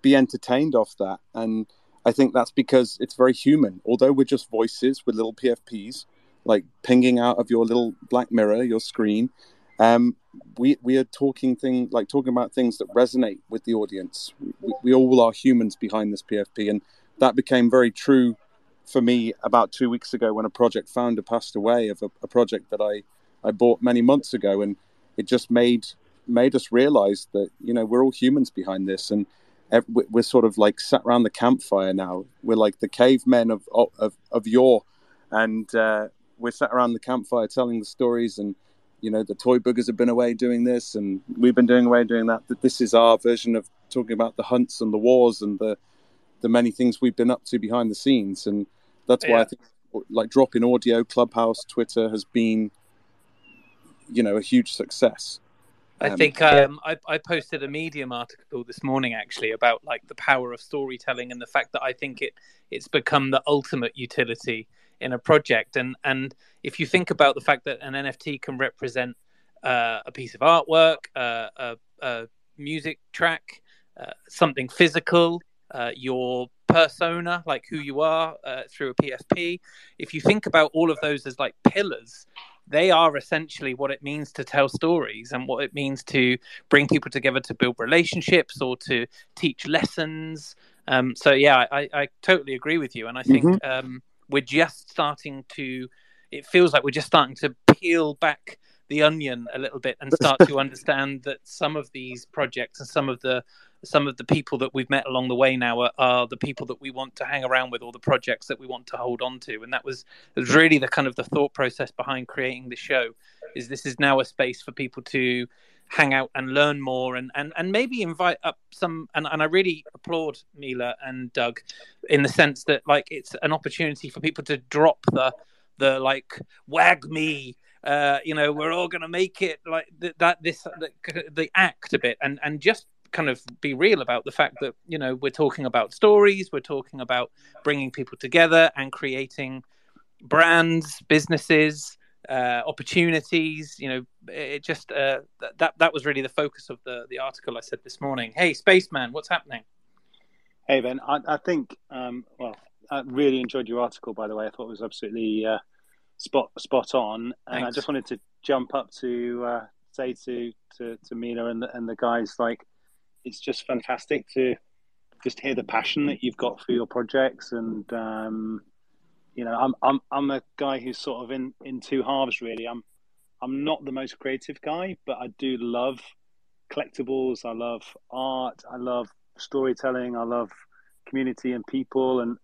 be entertained off that. And I think that's because it's very human. Although we're just voices with little PFPs, like pinging out of your little black mirror, your screen. Um, we we are talking thing like talking about things that resonate with the audience. We, we all are humans behind this PFP, and that became very true for me about two weeks ago when a project founder passed away of a, a, project that I, I bought many months ago. And it just made made us realize that, you know, we're all humans behind this. And we're sort of like sat around the campfire now. We're like the cavemen of, of, of yore. And uh, we're sat around the campfire telling the stories and, you know, the toy boogers have been away doing this and we've been doing away doing that. That this is our version of talking about the hunts and the wars and the, the many things we've been up to behind the scenes, and that's why yeah. I think like dropping audio, Clubhouse, Twitter has been, you know, a huge success. I um, think um, I, I, posted a Medium article this morning actually about like the power of storytelling and the fact that I think it it's become the ultimate utility in a project. And and if you think about the fact that an NFT can represent uh, a piece of artwork, uh, a, a, music track, uh, something physical, uh, your persona, like who you are uh, through a PFP. If you think about all of those as like pillars, they are essentially what it means to tell stories and what it means to bring people together to build relationships or to teach lessons. Um, so yeah, I, I, totally agree with you, and I think mm-hmm. um, we're just starting to. It feels like we're just starting to peel back the onion a little bit and start to understand that some of these projects and some of the some of the people that we've met along the way now are, are, the people that we want to hang around with or the projects that we want to hold on to and that was, was really the kind of the thought process behind creating the show is this is now a space for people to hang out and learn more and, and, and maybe invite up some and, and I really applaud Meela and Doug in the sense that like it's an opportunity for people to drop the the like WAGMI uh, you know, we're all going to make it like th- that. This the, the act a bit, and and just kind of be real about the fact that you know we're talking about stories we're talking about bringing people together and creating brands businesses uh, opportunities you know it just uh, that that was really the focus of the the article i said this morning. Hey spaceman what's happening? Hey ben i, I think um, well i really enjoyed your article by the way. I thought it was absolutely uh, spot spot on. And Thanks. i just wanted to jump up to uh, say to to to Meela and the, and the guys like it's just fantastic to just hear the passion that you've got for your projects and um, you know I'm I'm I'm a guy who's sort of in in two halves really I'm I'm not the most creative guy but I do love collectibles. I love art. I love storytelling. I love community and people. And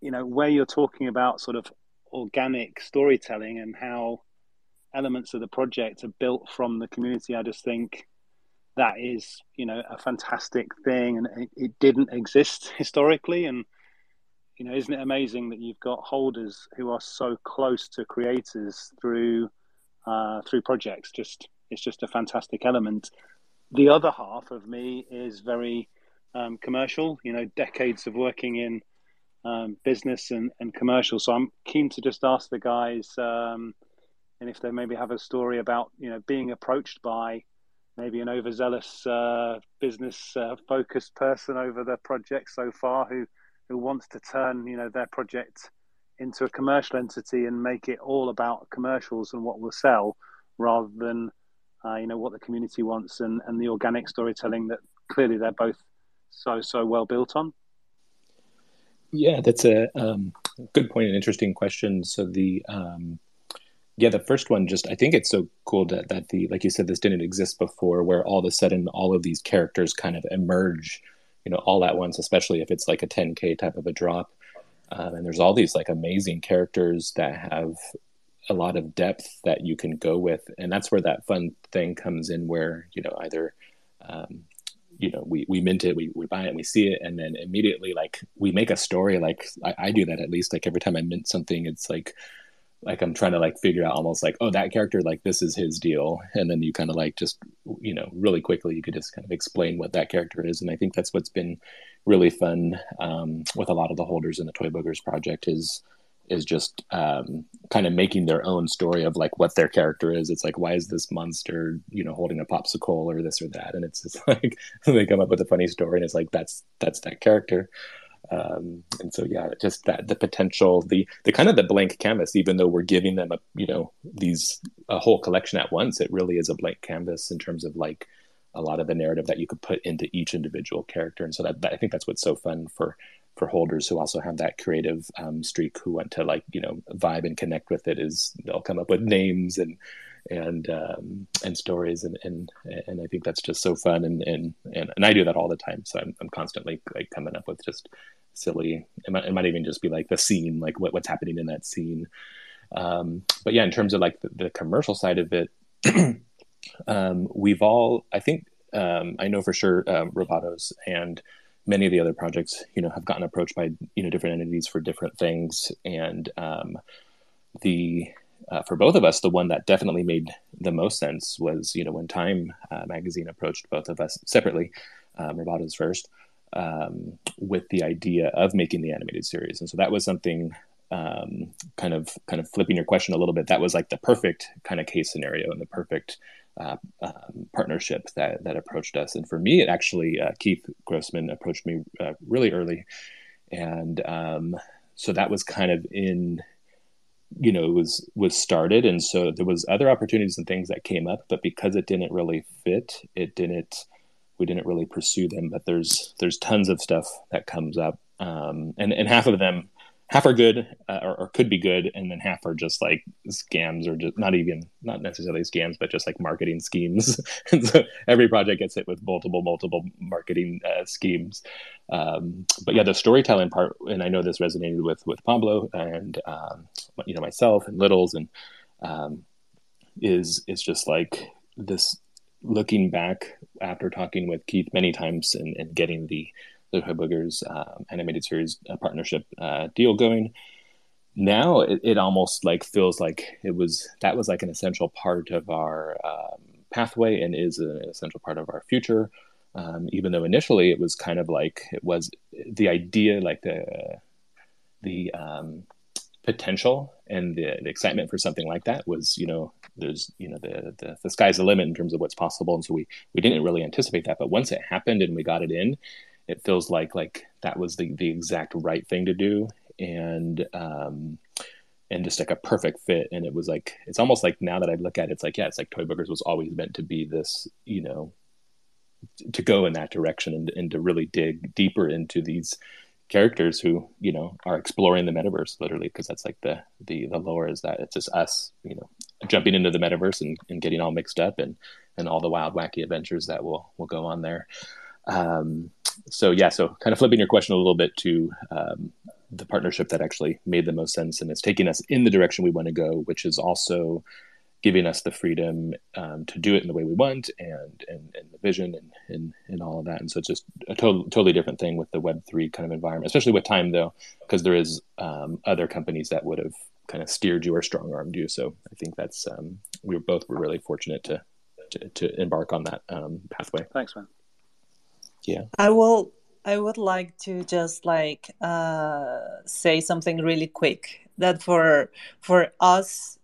you know, where you're talking about sort of organic storytelling and how elements of the project are built from the community, I just think that is, you know, a fantastic thing, and it, it didn't exist historically. And you know, isn't it amazing that you've got holders who are so close to creators through uh, through projects? Just it's just a fantastic element. The other half of me is very um, commercial. You know, decades of working in um, business and, and commercial. So I'm keen to just ask the guys, um, and if they maybe have a story about you know being approached by maybe an overzealous uh, business uh, focused person over the project so far who who wants to turn you know their project into a commercial entity and make it all about commercials and what will sell rather than uh, you know what the community wants and, and the organic storytelling that clearly they're both so so well built on. Yeah that's a um, good point and interesting question. So the um, yeah the first one just i think it's so cool that, that the like you said this didn't exist before where all of a sudden all of these characters kind of emerge you know all at once especially if it's like a 10k type of a drop. Um, and there's all these like amazing characters that have a lot of depth that you can go with. And that's where that fun thing comes in where you know either um, you know we, we mint it we, we buy it we see it. And then immediately like we make a story. Like I, I do that at least. Like every time i mint something it's like like I'm trying to like figure out almost like oh that character like this is his deal. And then you kind of like just you know really quickly you could just kind of explain what that character is. And I think that's what's been really fun um, with a lot of the holders in the Toy Boogers project is is just um, kind of making their own story of like what their character is. It's like why is this monster you know holding a popsicle or this or that? And it's just like they come up with a funny story and it's like that's that's that character um, and so yeah just that the potential the the kind of the blank canvas even though we're giving them a you know these a whole collection at once it really is a blank canvas in terms of like a lot of the narrative that you could put into each individual character. And so that, that i think that's what's so fun for for holders who also have that creative um, streak who want to like you know vibe and connect with it is they'll come up with names and and um, and stories. And, and and I think that's just so fun. And and and, and I do that all the time. So I'm, I'm constantly like coming up with just silly. It might, it might even just be like the scene like what, what's happening in that scene. Um, but yeah in terms of like the, the commercial side of it um, we've all I think um, I know for sure um, Robotos and many of the other projects you know have gotten approached by you know different entities for different things. And um, the uh, for both of us, the one that definitely made the most sense was, you know, when Time uh, magazine approached both of us separately, um, Robotos first, um, with the idea of making the animated series, and so that was something um, kind of kind of flipping your question a little bit. That was like the perfect kind of case scenario and the perfect uh, um, partnership that that approached us. And for me, it actually uh, Keith Grossman approached me uh, really early, and um, so that was kind of in you know was was started and so there was other opportunities and things that came up but because it didn't really fit it didn't we didn't really pursue them but there's there's tons of stuff that comes up. Um, and and half of them half are good uh, or, or, could be good and then half are just like scams or just not even not necessarily scams but just like marketing schemes. And so every project gets hit with multiple multiple marketing uh, schemes. Um, but yeah the storytelling part and i know this resonated with with pablo and um, you know myself and littles and um, is is just like this looking back after talking with keith many times and, and getting the the Toy Boogers um, animated series uh, partnership uh, deal going. Now it, it, almost like feels like it was that was like an essential part of our um, pathway and is an essential part of our future. Um, even though initially it was kind of like it was the idea, like the the um, potential and the, the, excitement for something like that was, you know, there's, you know, the, the, the sky's the limit in terms of what's possible. And so we, we didn't really anticipate that. But once it happened and we got it in, it feels like like that was the the exact right thing to do and um and just like a perfect fit and it was like it's almost like now that i look at it it's like yeah it's like toy boogers was always meant to be this you know to go in that direction and, and to really dig deeper into these characters who you know are exploring the metaverse literally because that's like the the the lore is that it's just us you know jumping into the metaverse and, and getting all mixed up and and all the wild wacky adventures that will will go on there. Um, so yeah, so kind of flipping your question a little bit to um, the partnership that actually made the most sense and it's taking us in the direction we want to go, which is also giving us the freedom um, to do it in the way we want and and, and the vision and, and and all of that. And so it's just a to- totally different thing with the Web three kind of environment, especially with Time though, because there is um, other companies that would have kind of steered you or strong armed you. So I think that's um, we were both were really fortunate to to, to embark on that um, pathway. Thanks, man. Yeah, I will. I would like to just like uh, say something really quick that for for us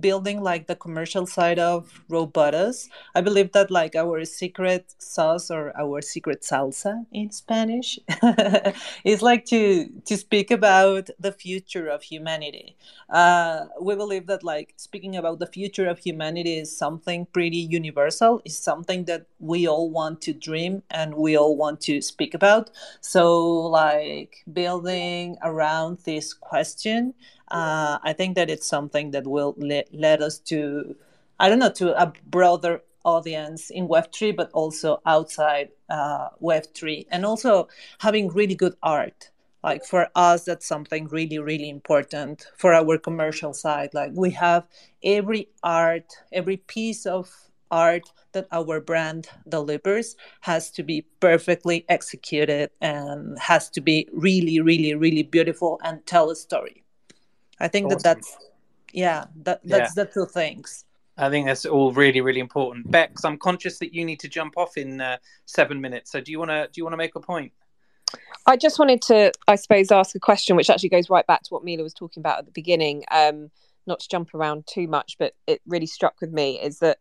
building like the commercial side of Robotos, I believe that like our secret sauce or our secret salsa in Spanish is like to to speak about the future of humanity. Uh, we believe that like speaking about the future of humanity is something pretty universal. Is something that we all want to dream and we all want to speak about. So like building around this question uh, I think that it's something that will let, let us to, I don't know, to a broader audience in Web3, but also outside uh, Web3, and also having really good art. Like for us, that's something really, really important for our commercial side. Like we have every art, every piece of art that our brand delivers has to be perfectly executed and has to be really, really, really beautiful and tell a story. I think awesome. that that's yeah, that that's yeah. the two things. I think that's all really, really important. Bex, I'm conscious that you need to jump off in uh, seven minutes. So do you want to do you want to make a point? I just wanted to, I suppose, ask a question which actually goes right back to what Meela was talking about at the beginning. Um, not to jump around too much, but it really struck with me is that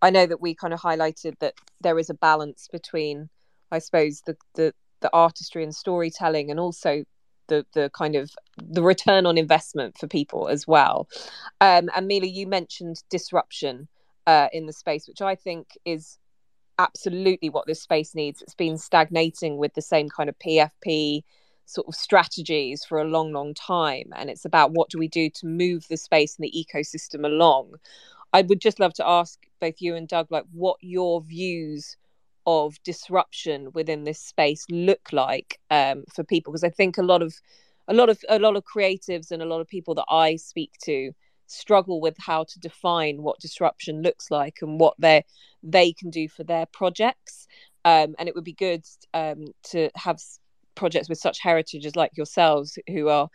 I know that we kind of highlighted that there is a balance between, I suppose, the the, the artistry and storytelling, and also the the kind of the return on investment for people as well. Um, and Meela, you mentioned disruption uh, in the space, which I think is absolutely what this space needs. It's been stagnating with the same kind of PFP sort of strategies for a long, long time, and it's about what do we do to move the space and the ecosystem along. I would just love to ask both you and Doug, like, what your views of disruption within this space look like um, for people? Because i think a lot of a lot of a lot of creatives and a lot of people that i speak to struggle with how to define what disruption looks like and what they they can do for their projects. Um, and it would be good um, to have projects with such heritages like yourselves who are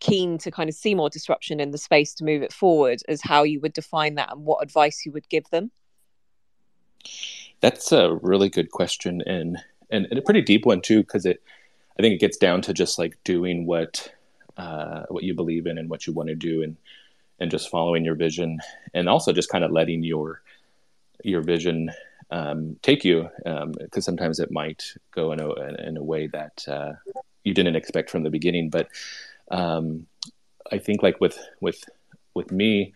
keen to kind of see more disruption in the space to move it forward as how you would define that and what advice you would give them that's a really good question and and, and a pretty deep one too because it I think it gets down to just like doing what uh, what you believe in and what you want to do and and just following your vision and also just kind of letting your your vision um, take you because um, sometimes it might go in a in a way that uh, you didn't expect from the beginning. But um, I think like with with with me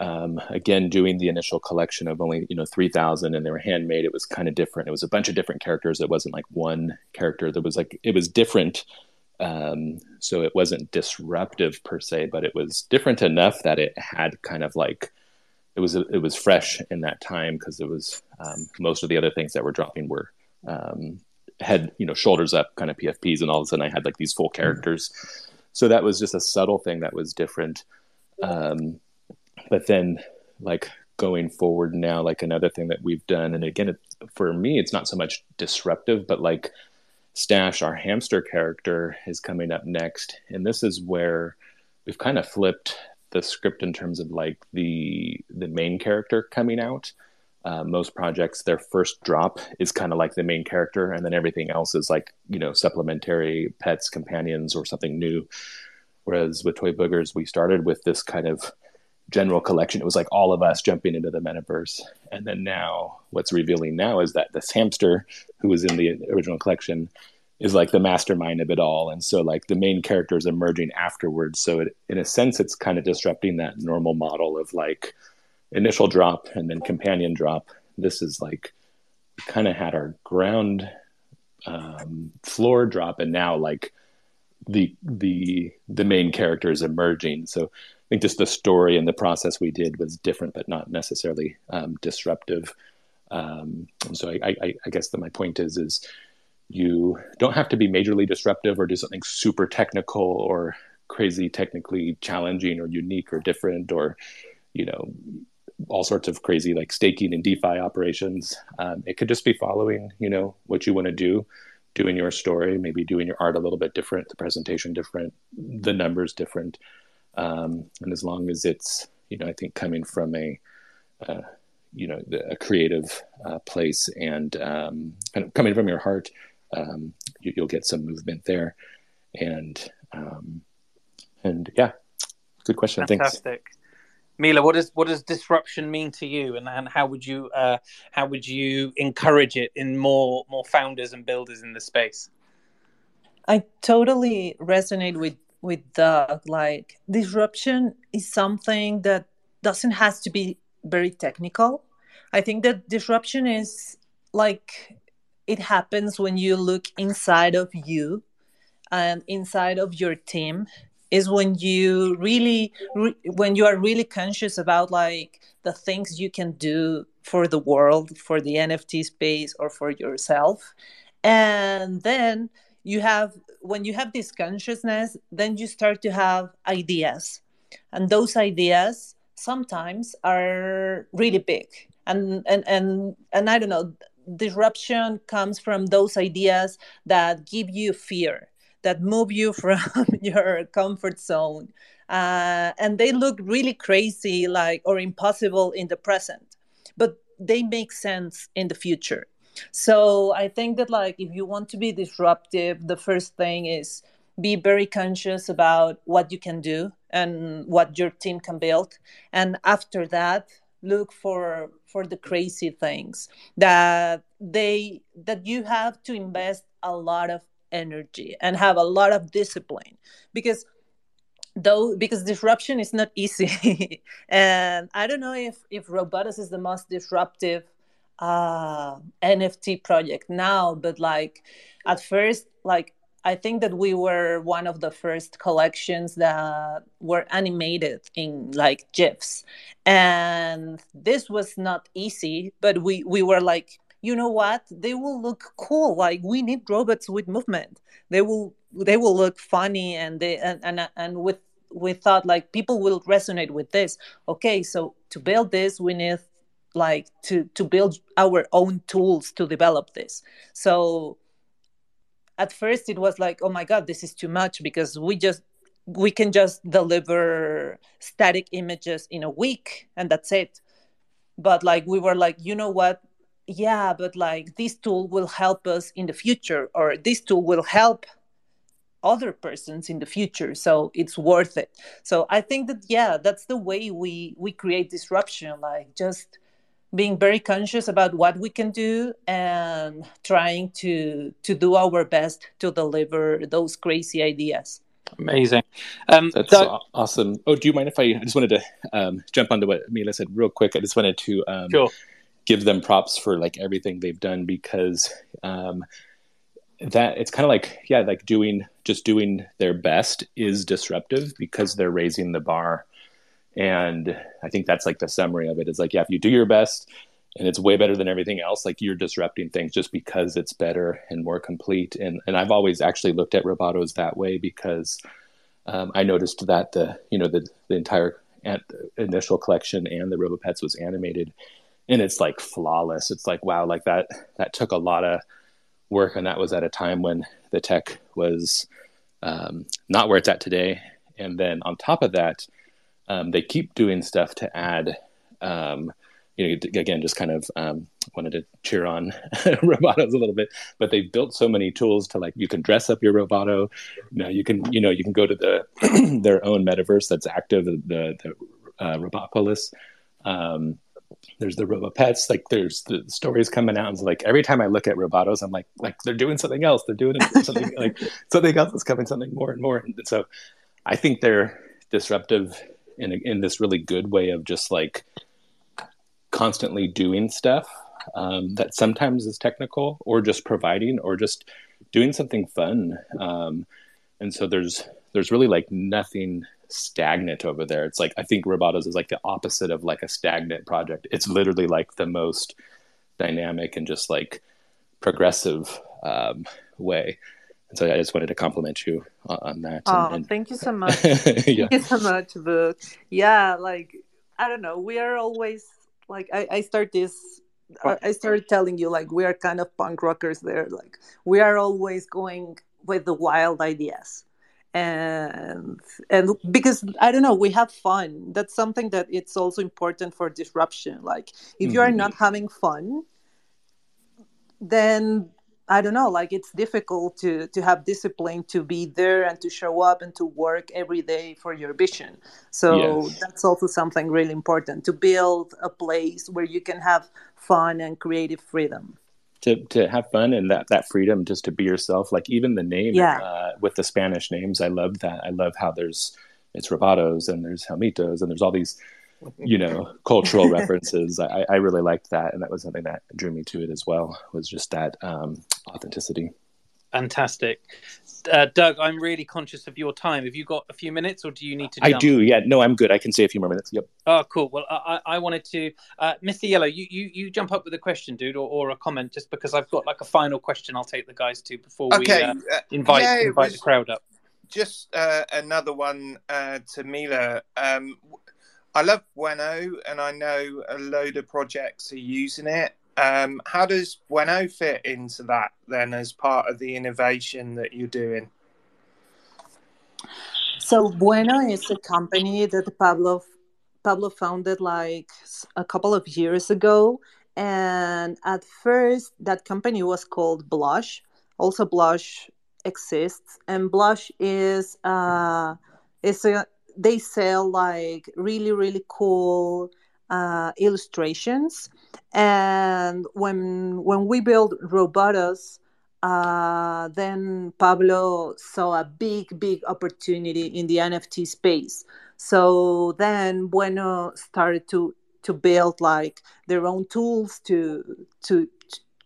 um, again doing the initial collection of only you know 3000 and they were handmade it was kind of different. It was a bunch of different characters. It wasn't like one character that was like it was different um, so it wasn't disruptive per se but it was different enough that it had kind of like it was it was fresh in that time because it was um, most of the other things that were dropping were um, head you know shoulders up kind of pfps and all of a sudden i had like these full characters. So that was just a subtle thing that was different. Um, but then like going forward now like another thing that we've done and again it, for me it's not so much disruptive but like stash our hamster character is coming up next. And this is where we've kind of flipped the script in terms of like the the main character coming out. Uh, most projects their first drop is kind of like the main character and then everything else is like you know supplementary pets companions or something new. Whereas with toy boogers we started with this kind of general collection. It was like all of us jumping into the metaverse. And then now, what's revealing now is that this hamster who was in the original collection is like the mastermind of it all. And so, like, the main character is emerging afterwards. So, it, in a sense, it's kind of disrupting that normal model of like initial drop and then companion drop. This is like kind of had our ground um, floor drop, and now, like, the the the main character is emerging. So I think just the story and the process we did was different, but not necessarily um, disruptive. Um, and so I, I, I guess that my point is is you don't have to be majorly disruptive or do something super technical or crazy technically challenging or unique or different or you know all sorts of crazy like staking and DeFi operations. Um, it could just be following, you know, what you want to do, doing your story, maybe doing your art a little bit different, the presentation different, the numbers different, um, and as long as it's, you know, I think coming from a, uh, you know, the, a creative uh, place and um, kind of coming from your heart, um, you, will get some movement there, and um, and yeah, good question. Fantastic. Thanks. Meela, what does what does disruption mean to you, and, and how would you uh, how would you encourage it in more more founders and builders in the space? I totally resonate with with the like disruption is something that doesn't has to be very technical. I think that disruption is like it happens when you look inside of you and inside of your team is when you really re- when you are really conscious about like the things you can do for the world for the nft space or for yourself and then you have when you have this consciousness then you start to have ideas. And those ideas sometimes are really big. And and and, and i don't know disruption comes from those ideas that give you fear that move you from your comfort zone. Uh, and they look really crazy like or impossible in the present but they make sense in the future so i think that like if you want to be disruptive the first thing is be very conscious about what you can do and what your team can build. And after that look for for the crazy things that they that you have to invest a lot of energy and have a lot of discipline. Because though because disruption is not easy. And i don't know if if robotos is the most disruptive uh nft project now but like at first like i think that we were one of the first collections that were animated in like gifs. And this was not easy but we we were like you know what? They will look cool. Like we need robots with movement. They will they will look funny and they and and, and with we thought like people will resonate with this. Okay so to build this we need like to to build our own tools to develop this. So at first it was like oh my god this is too much because we just we can just deliver static images in a week and that's it. But like we were like you know what? Yeah but like this tool will help us in the future or this tool will help other persons in the future so it's worth it. So i think that yeah that's the way we we create disruption like just being very conscious about what we can do and trying to to do our best to deliver those crazy ideas. Amazing. Um, that's Doug... awesome. Oh do you mind if i, I just wanted to um, jump onto what meela said real quick. I just wanted to um, sure. give them props for like everything they've done because um, that it's kind of like yeah like doing just doing their best is disruptive because they're raising the bar and i think that's like the summary of it. it is like yeah if you do your best and it's way better than everything else like you're disrupting things just because it's better and more complete and and i've always actually looked at robotos that way because um, i noticed that the you know the, the entire initial collection and the robopets was animated and it's like flawless. It's like wow, like that that took a lot of work, and that was at a time when the tech was um, not where it's at today. And then on top of that, um, they keep doing stuff to add. Um, you know, again, just kind of um, wanted to cheer on Robotos a little bit, but they've built so many tools to like you can dress up your Roboto. Know, you can you know you can go to the their own metaverse that's active, the the uh, Robopolis. Um, there's the Robo Pets. Like there's the stories coming out, and like every time I look at Robotos, I'm like, like they're doing something else. They're doing something like something else is coming, something more and more. And so, I think they're disruptive in a, in this really good way of just like constantly doing stuff um, that sometimes is technical, or just providing, or just doing something fun. Um, and so there's there's really like nothing stagnant over there. It's like I think Robotos is like the opposite of like a stagnant project. It's literally like the most dynamic and just like progressive um, way. And so I just wanted to compliment you on that. Oh, and, and... thank you so much. yeah. Thank you so much, but yeah, like I don't know, we are always like I, I start this I started telling you like we are kind of punk rockers there. Like we are always going with the wild ideas. And and because I don't know, we have fun. That's something that it's also important for disruption. Like if you are mm-hmm. not having fun, then I don't know, like it's difficult to to have discipline to be there and to show up and to work every day for your vision. So yes. that's also something really important to build a place where you can have fun and creative freedom. To, to have fun and that, that freedom just to be yourself, like even the name yeah. uh, with the Spanish names, I love that. I love how there's it's Robotos and there's Helmitos and there's all these you know cultural references. I, I really liked that and that was something that drew me to it as well was just that um, authenticity. Fantastic. Uh, doug i'm really conscious of your time. Have you got a few minutes or do you need to jump? i do yeah. No i'm good. I can say a few more minutes. Yep. Oh cool. Well i, I wanted to uh, mr. Yellow you, you you jump up with a question dude or, or a comment just because i've got like a final question i'll take the guys to before okay. we uh, invite yeah, invite the crowd up. just uh, another one uh, to Meela. Um, I love Bueno, and I know a load of projects are using it. Um, how does Bueno fit into that then, as part of the innovation that you're doing? So Bueno is a company that Pablo Pablo founded like a couple of years ago, and at first that company was called Blush. Also, Blush exists, and Blush is uh, is a they sell like really really cool uh, illustrations. And when when we build robotos uh, then pablo saw a big big opportunity in the nft space. So then bueno started to to build like their own tools to to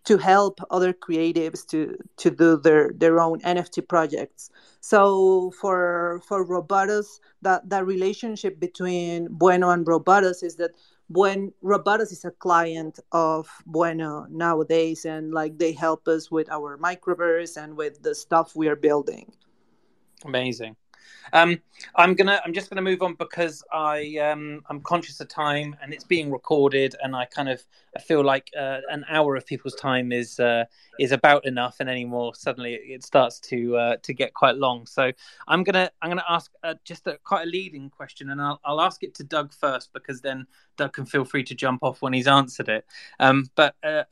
to help other creatives to to do their their own NFT projects. So for for Robotos, that that relationship between Bueno and Robotos is that when Robotos is a client of Bueno nowadays, and like they help us with our microverse and with the stuff we are building. Amazing. Um, I'm gonna. I'm just gonna move on because I um, I'm conscious of time and it's being recorded, and I kind of I feel like uh, an hour of people's time is uh, is about enough, and anymore suddenly it starts to uh, to get quite long. So I'm gonna I'm gonna ask uh, just a quite a leading question, and I'll I'll ask it to Doug first because then Doug can feel free to jump off when he's answered it. Um, but uh,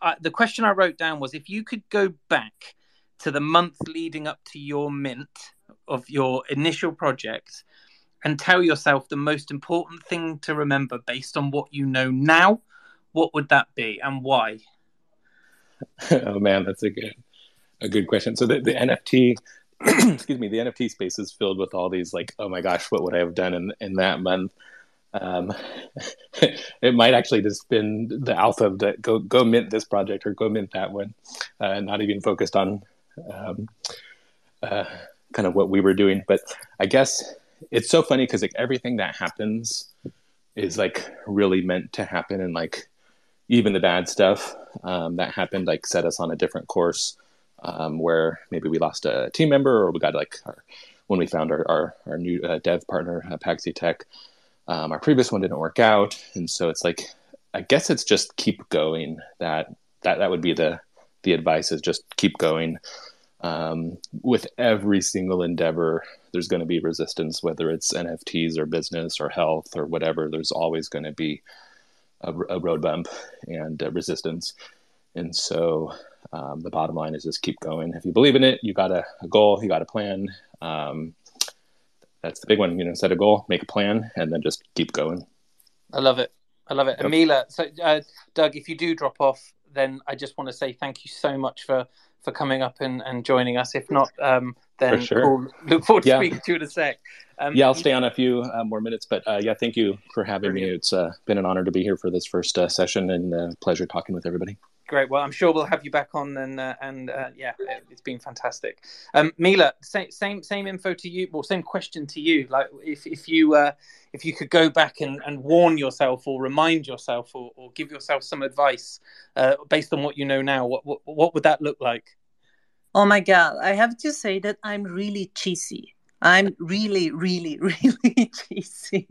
I, the question I wrote down was if you could go back to the month leading up to your mint of your initial project and tell yourself the most important thing to remember based on what you know now, what would that be and why? oh man, that's a good a good question. So the, the NFT excuse me, the NFT space is filled with all these like, oh my gosh, what would I have done in in that month? Um, it might actually just been the alpha of the go go mint this project or go mint that one, uh, not even focused on um, uh, kind of what we were doing. But I guess it's so funny because like everything that happens is like really meant to happen, and like even the bad stuff um, that happened like set us on a different course um, where maybe we lost a team member or we got like our, when we found our our, our new uh, dev partner uh, Paxi Tech. Um, our previous one didn't work out, and so it's like I guess it's just keep going. That that that would be the the advice is just keep going um, with every single endeavor, there's going to be resistance, whether it's NFTs or business or health or whatever. There's always going to be a, a, road bump and resistance. And so um, the bottom line is just keep going. If you believe in it, you got a, a goal, you got a plan. Um, that's the big one. You know, set a goal, make a plan, and then just keep going. I love it. I love it. Yep. Amila, so uh, Doug, if you do drop off, then I just want to say thank you so much for for coming up and, and joining us. If not, um, then sure. we'll look forward to yeah. speaking to you in a sec. Um, yeah, I'll stay on a few uh, more minutes, but uh, yeah, thank you for having Brilliant. me. It's uh, been an honor to be here for this first uh, session and uh, pleasure talking with everybody. Great. Well, I'm sure we'll have you back on, and uh, and uh, yeah, it's been fantastic. Um, Meela, same same same info to you, or same question to you. Like, if if you uh, if you could go back and, and warn yourself, or remind yourself, or, or give yourself some advice uh, based on what you know now, what, what what would that look like? Oh my god, I have to say that I'm really cheesy. I'm really, really, really cheesy.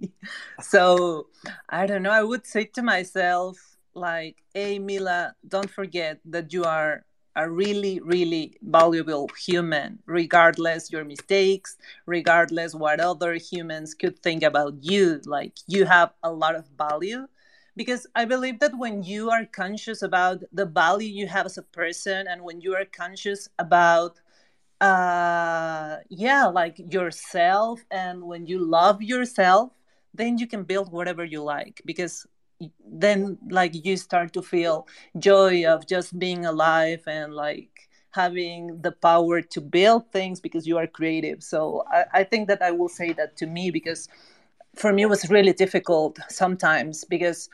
So I don't know. I would say to myself like, hey, Meela, don't forget that you are a really, really valuable human, regardless your mistakes, regardless what other humans could think about you. Like, you have a lot of value. Because I believe that when you are conscious about the value you have as a person, and when you are conscious about uh yeah like yourself and when you love yourself then you can build whatever you like because then like you start to feel joy of just being alive and like having the power to build things because you are creative. So I, I think that i will say that to me because for me it was really difficult sometimes because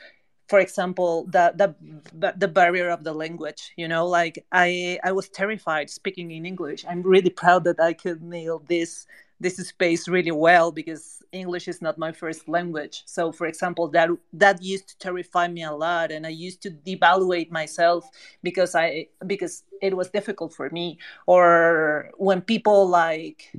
for example the the the barrier of the language you know like i i was terrified speaking in english. I'm really proud that i could nail this this space really well because English is not my first language. So, for example, that that used to terrify me a lot, and I used to devaluate myself because I because it was difficult for me. Or when people like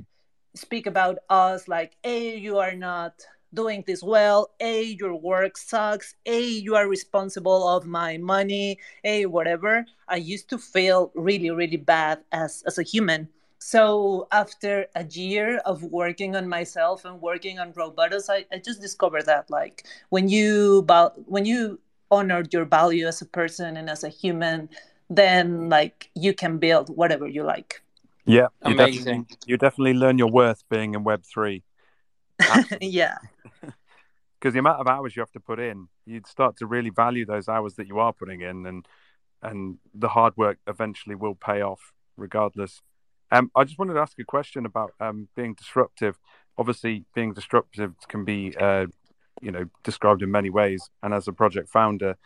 speak about us, like, "Hey, you are not." doing this well a your work sucks a you are responsible of my money a whatever i used to feel really really bad as as a human so after a year of working on myself and working on Robotos I, I just discovered that like when you when you honor your value as a person and as a human then like you can build whatever you like. Yeah you Amazing. definitely you definitely learn your worth being in web 3 yeah. Because the amount of hours you have to put in you'd start to really value those hours that you are putting in and and the hard work eventually will pay off regardless um, I just wanted to ask a question about um, being disruptive. Obviously, being disruptive can be, uh, you know, described in many ways. And as a project founder,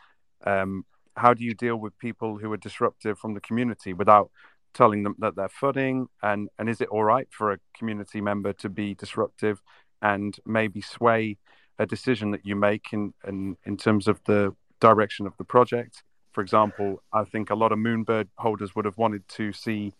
um, how do you deal with people who are disruptive from the community without telling them that they're footing? And and is it all right for a community member to be disruptive and maybe sway a decision that you make in in, in terms of the direction of the project? For example, I think a lot of Moonbird holders would have wanted to see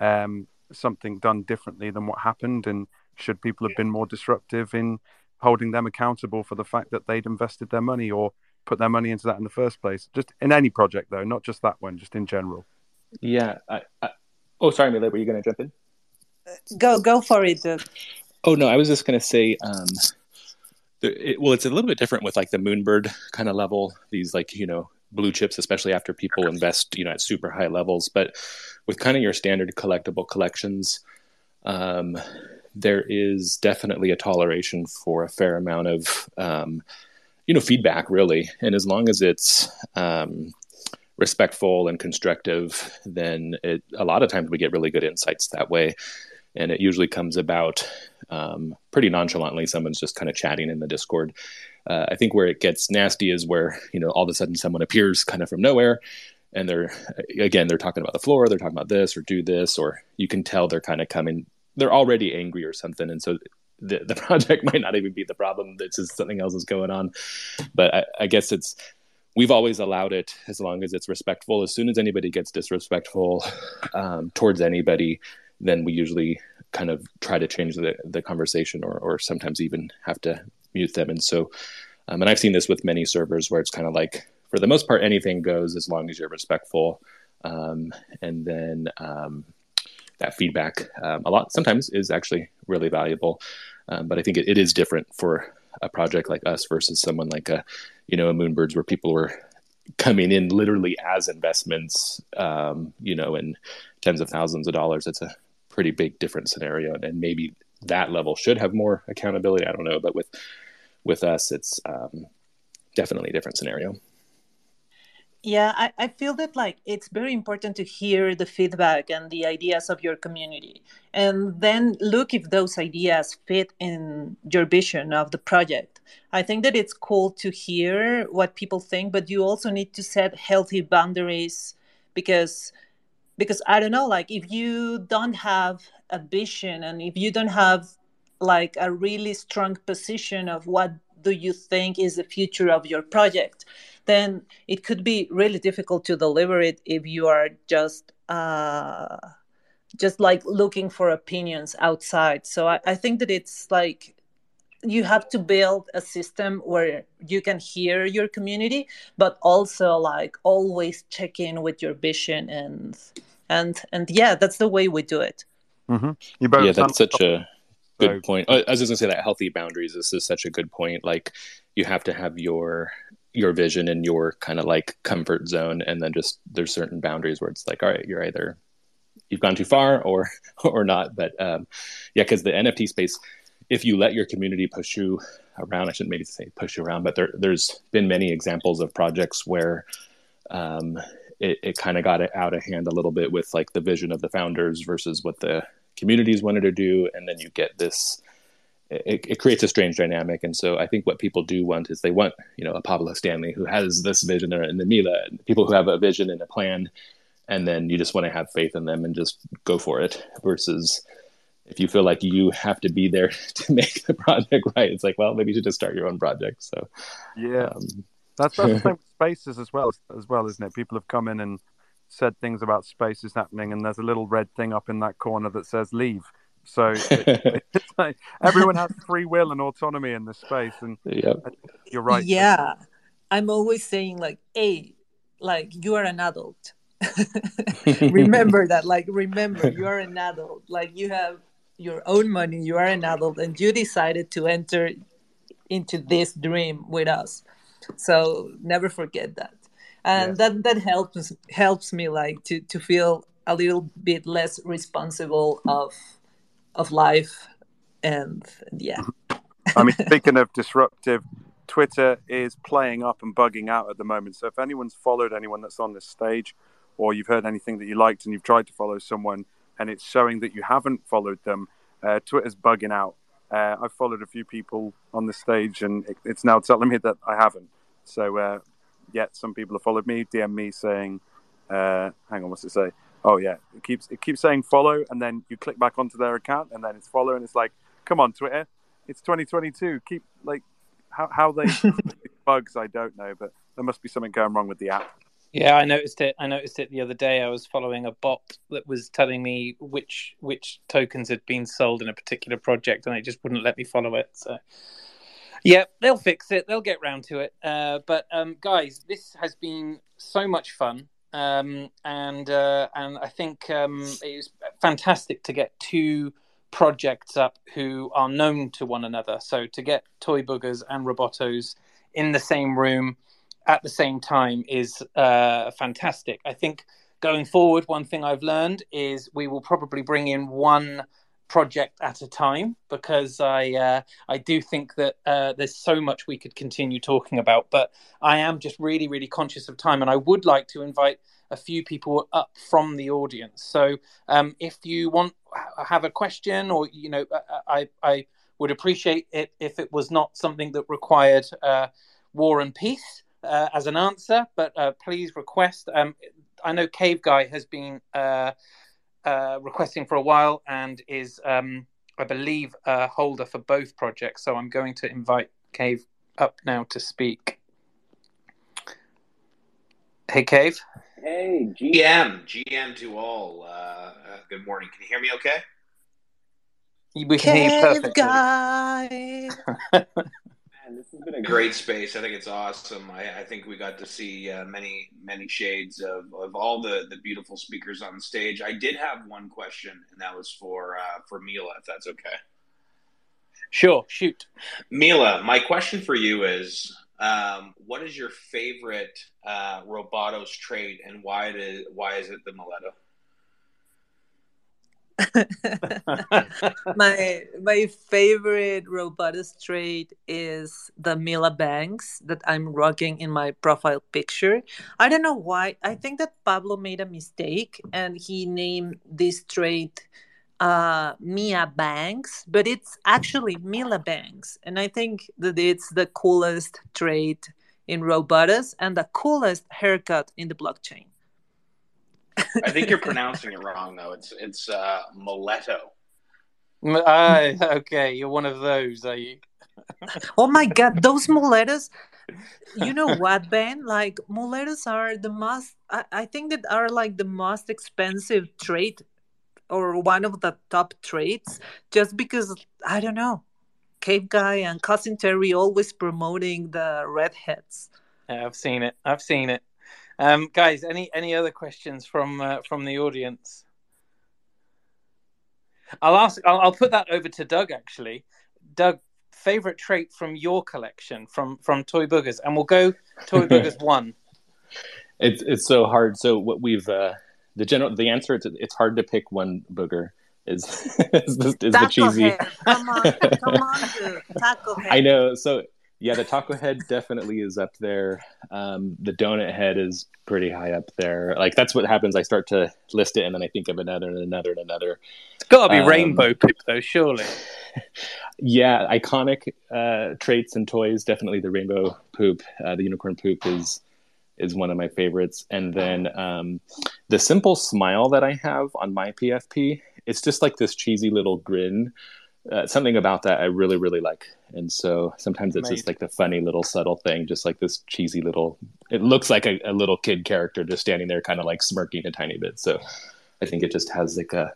um, something done differently than what happened? And should people have been more disruptive in holding them accountable for the fact that they'd invested their money or put their money into that in the first place? Just in any project, though, not just that one, just in general. Yeah. I, I... Oh, sorry, Meela, were you going to jump in? Go, go for it. Oh no, I was just going to say. Um, it, well, it's a little bit different with like the Moonbird kind of level. These like you know blue chips, especially after people invest you know at super high levels. But with kind of your standard collectible collections, um, there is definitely a toleration for a fair amount of um, you know feedback, really, and as long as it's um, respectful and constructive, then it, a lot of times we get really good insights that way. And it usually comes about um, pretty nonchalantly. Someone's just kind of chatting in the Discord. Uh, I think where it gets nasty is where you know all of a sudden someone appears kind of from nowhere and they're again they're talking about the floor they're talking about this or do this or you can tell they're kind of coming they're already angry or something. And so the, the project might not even be the problem it's just something else is going on. But I, I guess it's we've always allowed it as long as it's respectful. As soon as anybody gets disrespectful um, towards anybody then we usually kind of try to change the, the conversation or, or sometimes even have to mute them and so um, and i've seen this with many servers where it's kind of like for the most part, anything goes as long as you're respectful. Um, and then um, that feedback, um, a lot sometimes is actually really valuable. Um, but I think it, it is different for a project like us versus someone like a, you know, a Moonbirds where people were coming in literally as investments, um, you know, in tens of thousands of dollars. It's a pretty big different scenario, and maybe that level should have more accountability. I don't know, but with with us, it's um, definitely a different scenario. Yeah, I, I feel that like it's very important to hear the feedback and the ideas of your community and then look if those ideas fit in your vision of the project. I think that it's cool to hear what people think, but you also need to set healthy boundaries because because i don't know like if you don't have a vision and if you don't have like a really strong position of what do you think is the future of your project then it could be really difficult to deliver it if you are just uh, just like looking for opinions outside. So I, I think that it's like you have to build a system where you can hear your community but also like always check in with your vision and and and yeah that's the way we do it. Mm-hmm. you both yeah that's such a good point. I was just gonna say that healthy boundaries this is such a good point. Like you have to have your your vision and your kind of like comfort zone and then just there's certain boundaries where it's like all right you're either you've gone too far or or not. But um yeah because the nft space if you let your community push you around, I shouldn't maybe say push you around, but there, there's been many examples of projects where um, it, it kind of got it out of hand a little bit with like the vision of the founders versus what the communities wanted to do, and then you get this. It, it creates a strange dynamic, and so I think what people do want is they want, you know, a Pablo Stanley who has this vision, and the Meela, people who have a vision and a plan, and then you just want to have faith in them and just go for it. Versus, if you feel like you have to be there to make the project right, it's like, well, maybe you should just start your own project. So, yeah, um, that's, that's the same with spaces as well, as well, isn't it? People have come in and said things about spaces happening, and there's a little red thing up in that corner that says "leave." So it, like, everyone has free will and autonomy in this space, and yep. you're right. Yeah, I'm always saying like, "Hey, like you are an adult." remember that like remember you are an adult like you have your own money you are an adult and you decided to enter into this dream with us so never forget that and yes. that that helps helps me like to to feel a little bit less responsible of of life and yeah i mean speaking of disruptive twitter is playing up and bugging out at the moment so if anyone's followed anyone that's on this stage or you've heard anything that you liked and you've tried to follow someone and it's showing that you haven't followed them, uh, Twitter's bugging out. Uh, I've followed a few people on the stage, and it, it's now telling me that I haven't. So, uh, yet some people have followed me, DM me saying, uh, "Hang on, what's it say?" Oh yeah, it keeps it keeps saying follow, and then you click back onto their account, and then it's follow, and it's like, "Come on, Twitter, it's 2022. Keep like how how they bugs, I don't know, but there must be something going wrong with the app." Yeah, I noticed it. I noticed it the other day. I was following a bot that was telling me which which tokens had been sold in a particular project, and it just wouldn't let me follow it. So, yeah, they'll fix it. They'll get round to it. Uh, but um, guys, this has been so much fun, um, and uh, and I think um, it was fantastic to get two projects up who are known to one another. So to get Toy Boogers and Robotos in the same room at the same time is uh, fantastic. I think going forward, one thing I've learned is we will probably bring in one project at a time because I uh, I do think that uh, there's so much we could continue talking about, but I am just really really conscious of time, and I would like to invite a few people up from the audience. So um, if you want have a question, or you know, I I would appreciate it if it was not something that required uh, war and peace uh, as an answer, but uh, please request. Um, I know Cave Guy has been uh, requesting for a while and is, um, I believe, a holder for both projects. So I'm going to invite Cave up now to speak. Hey, Cave. Hey, GM, GM to all. Uh, uh, good morning. Can you hear me okay? We can Cave hear you perfectly. Guy. this has been a great space. I think it's awesome. I, I think we got to see uh, many, many shades of, of all the, the beautiful speakers on stage. I did have one question, and that was for uh, for Meela, if that's okay. Sure, shoot. Meela, my question for you is um, what is your favorite uh, Robotos trait, and why, did, why is it the Mileto? my my favorite Robotos trait is the Meela Banks that I'm rocking in my profile picture. I don't know why. I think that Pablo made a mistake and he named this trait uh, Mia Bangs, but it's actually Meela Banks, And I think that it's the coolest trait in Robotos and the coolest haircut in the blockchain. I think you're pronouncing it wrong though. It's it's uh, Moletto. Ah, okay, you're one of those, are you? oh my god, those muletas. You know what, Ben? Like muletas are the most. I, I think that are like the most expensive trait, or one of the top traits, just because I don't know. Cave Guy and Cousin Terry always promoting the redheads. Yeah, I've seen it. I've seen it. Um, guys, any any other questions from uh, from the audience? I'll ask. I'll, I'll put that over to Doug. Actually, Doug, favorite trait from your collection from from Toy Boogers, and we'll go Toy Boogers one. It's it's so hard. So what we've uh, the general the answer it's it's hard to pick one booger. Is is, the, is the cheesy? Come on, come on, dude. Taco head. I know. So yeah, the taco head definitely is up there. Um, the donut head is pretty high up there. Like that's what happens. I start to list it, and then I think of another and another and another. It's got to be Um, rainbow poop though, surely. Yeah, iconic uh, traits and toys. Definitely the rainbow poop, uh, the unicorn poop is is one of my favorites. And then um, the simple smile that I have on my PFP. It's just like this cheesy little grin. Uh, something about that I really really like. And so sometimes it's just like the funny little subtle thing, just like this cheesy little. It looks like a, a little kid character just standing there, kind of like smirking a tiny bit. So I think it just has like a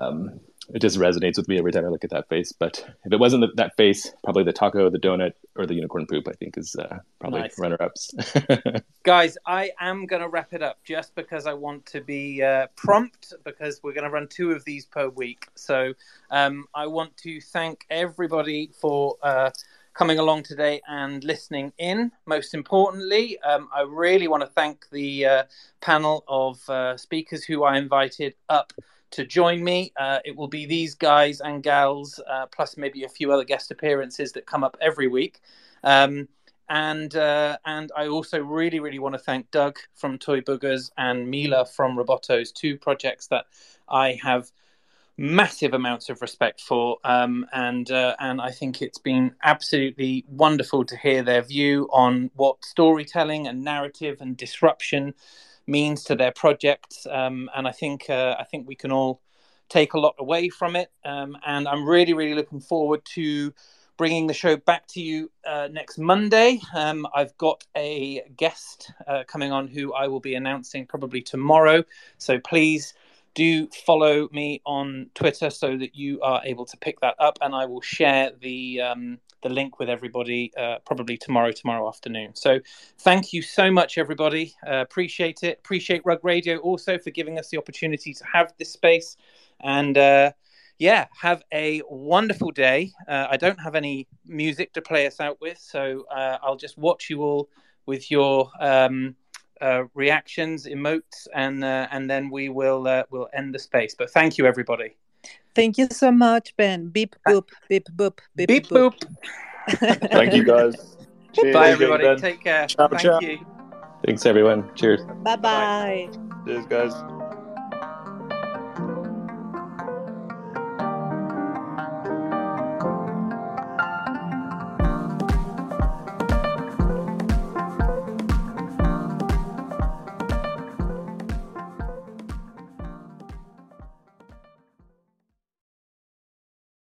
um, it just resonates with me every time I look at that face. But if it wasn't that, that face, probably the taco, the donut, or the unicorn poop, I think is uh, probably Nice. runner ups. Guys, I am going to wrap it up just because I want to be uh, prompt because we're going to run two of these per week. So um, I want to thank everybody for uh, coming along today and listening in. Most importantly, um, I really want to thank the uh, panel of uh, speakers who I invited up to join me. Uh, it will be these guys and gals, uh, plus maybe a few other guest appearances that come up every week. Um, and uh, and I also really really want to thank Doug from Toy Boogers and Meela from Robotos, two projects that I have massive amounts of respect for, um, and uh, and I think it's been absolutely wonderful to hear their view on what storytelling and narrative and disruption means to their projects, um, and I think uh, I think we can all take a lot away from it, um, and I'm really really looking forward to bringing the show back to you uh, next Monday. Um, I've got a guest uh, coming on who I will be announcing probably tomorrow. So please do follow me on Twitter so that you are able to pick that up, and I will share the um, the link with everybody uh, probably tomorrow, tomorrow afternoon. So thank you so much, everybody. Uh, appreciate it. Appreciate Rug Radio also for giving us the opportunity to have this space, and. Uh, yeah, have a wonderful day. Uh, I don't have any music to play us out with, so uh, I'll just watch you all with your um, uh, reactions, emotes, and uh, and then we will uh, will end the space. But thank you, everybody. Thank you so much, Ben. Beep boop, beep boop, beep, Beep boop. boop. Thank you guys. Cheers. Bye, everybody. Ben. Take care. Ciao, thank ciao. you. Thanks, everyone. Cheers. Bye bye. Cheers, guys.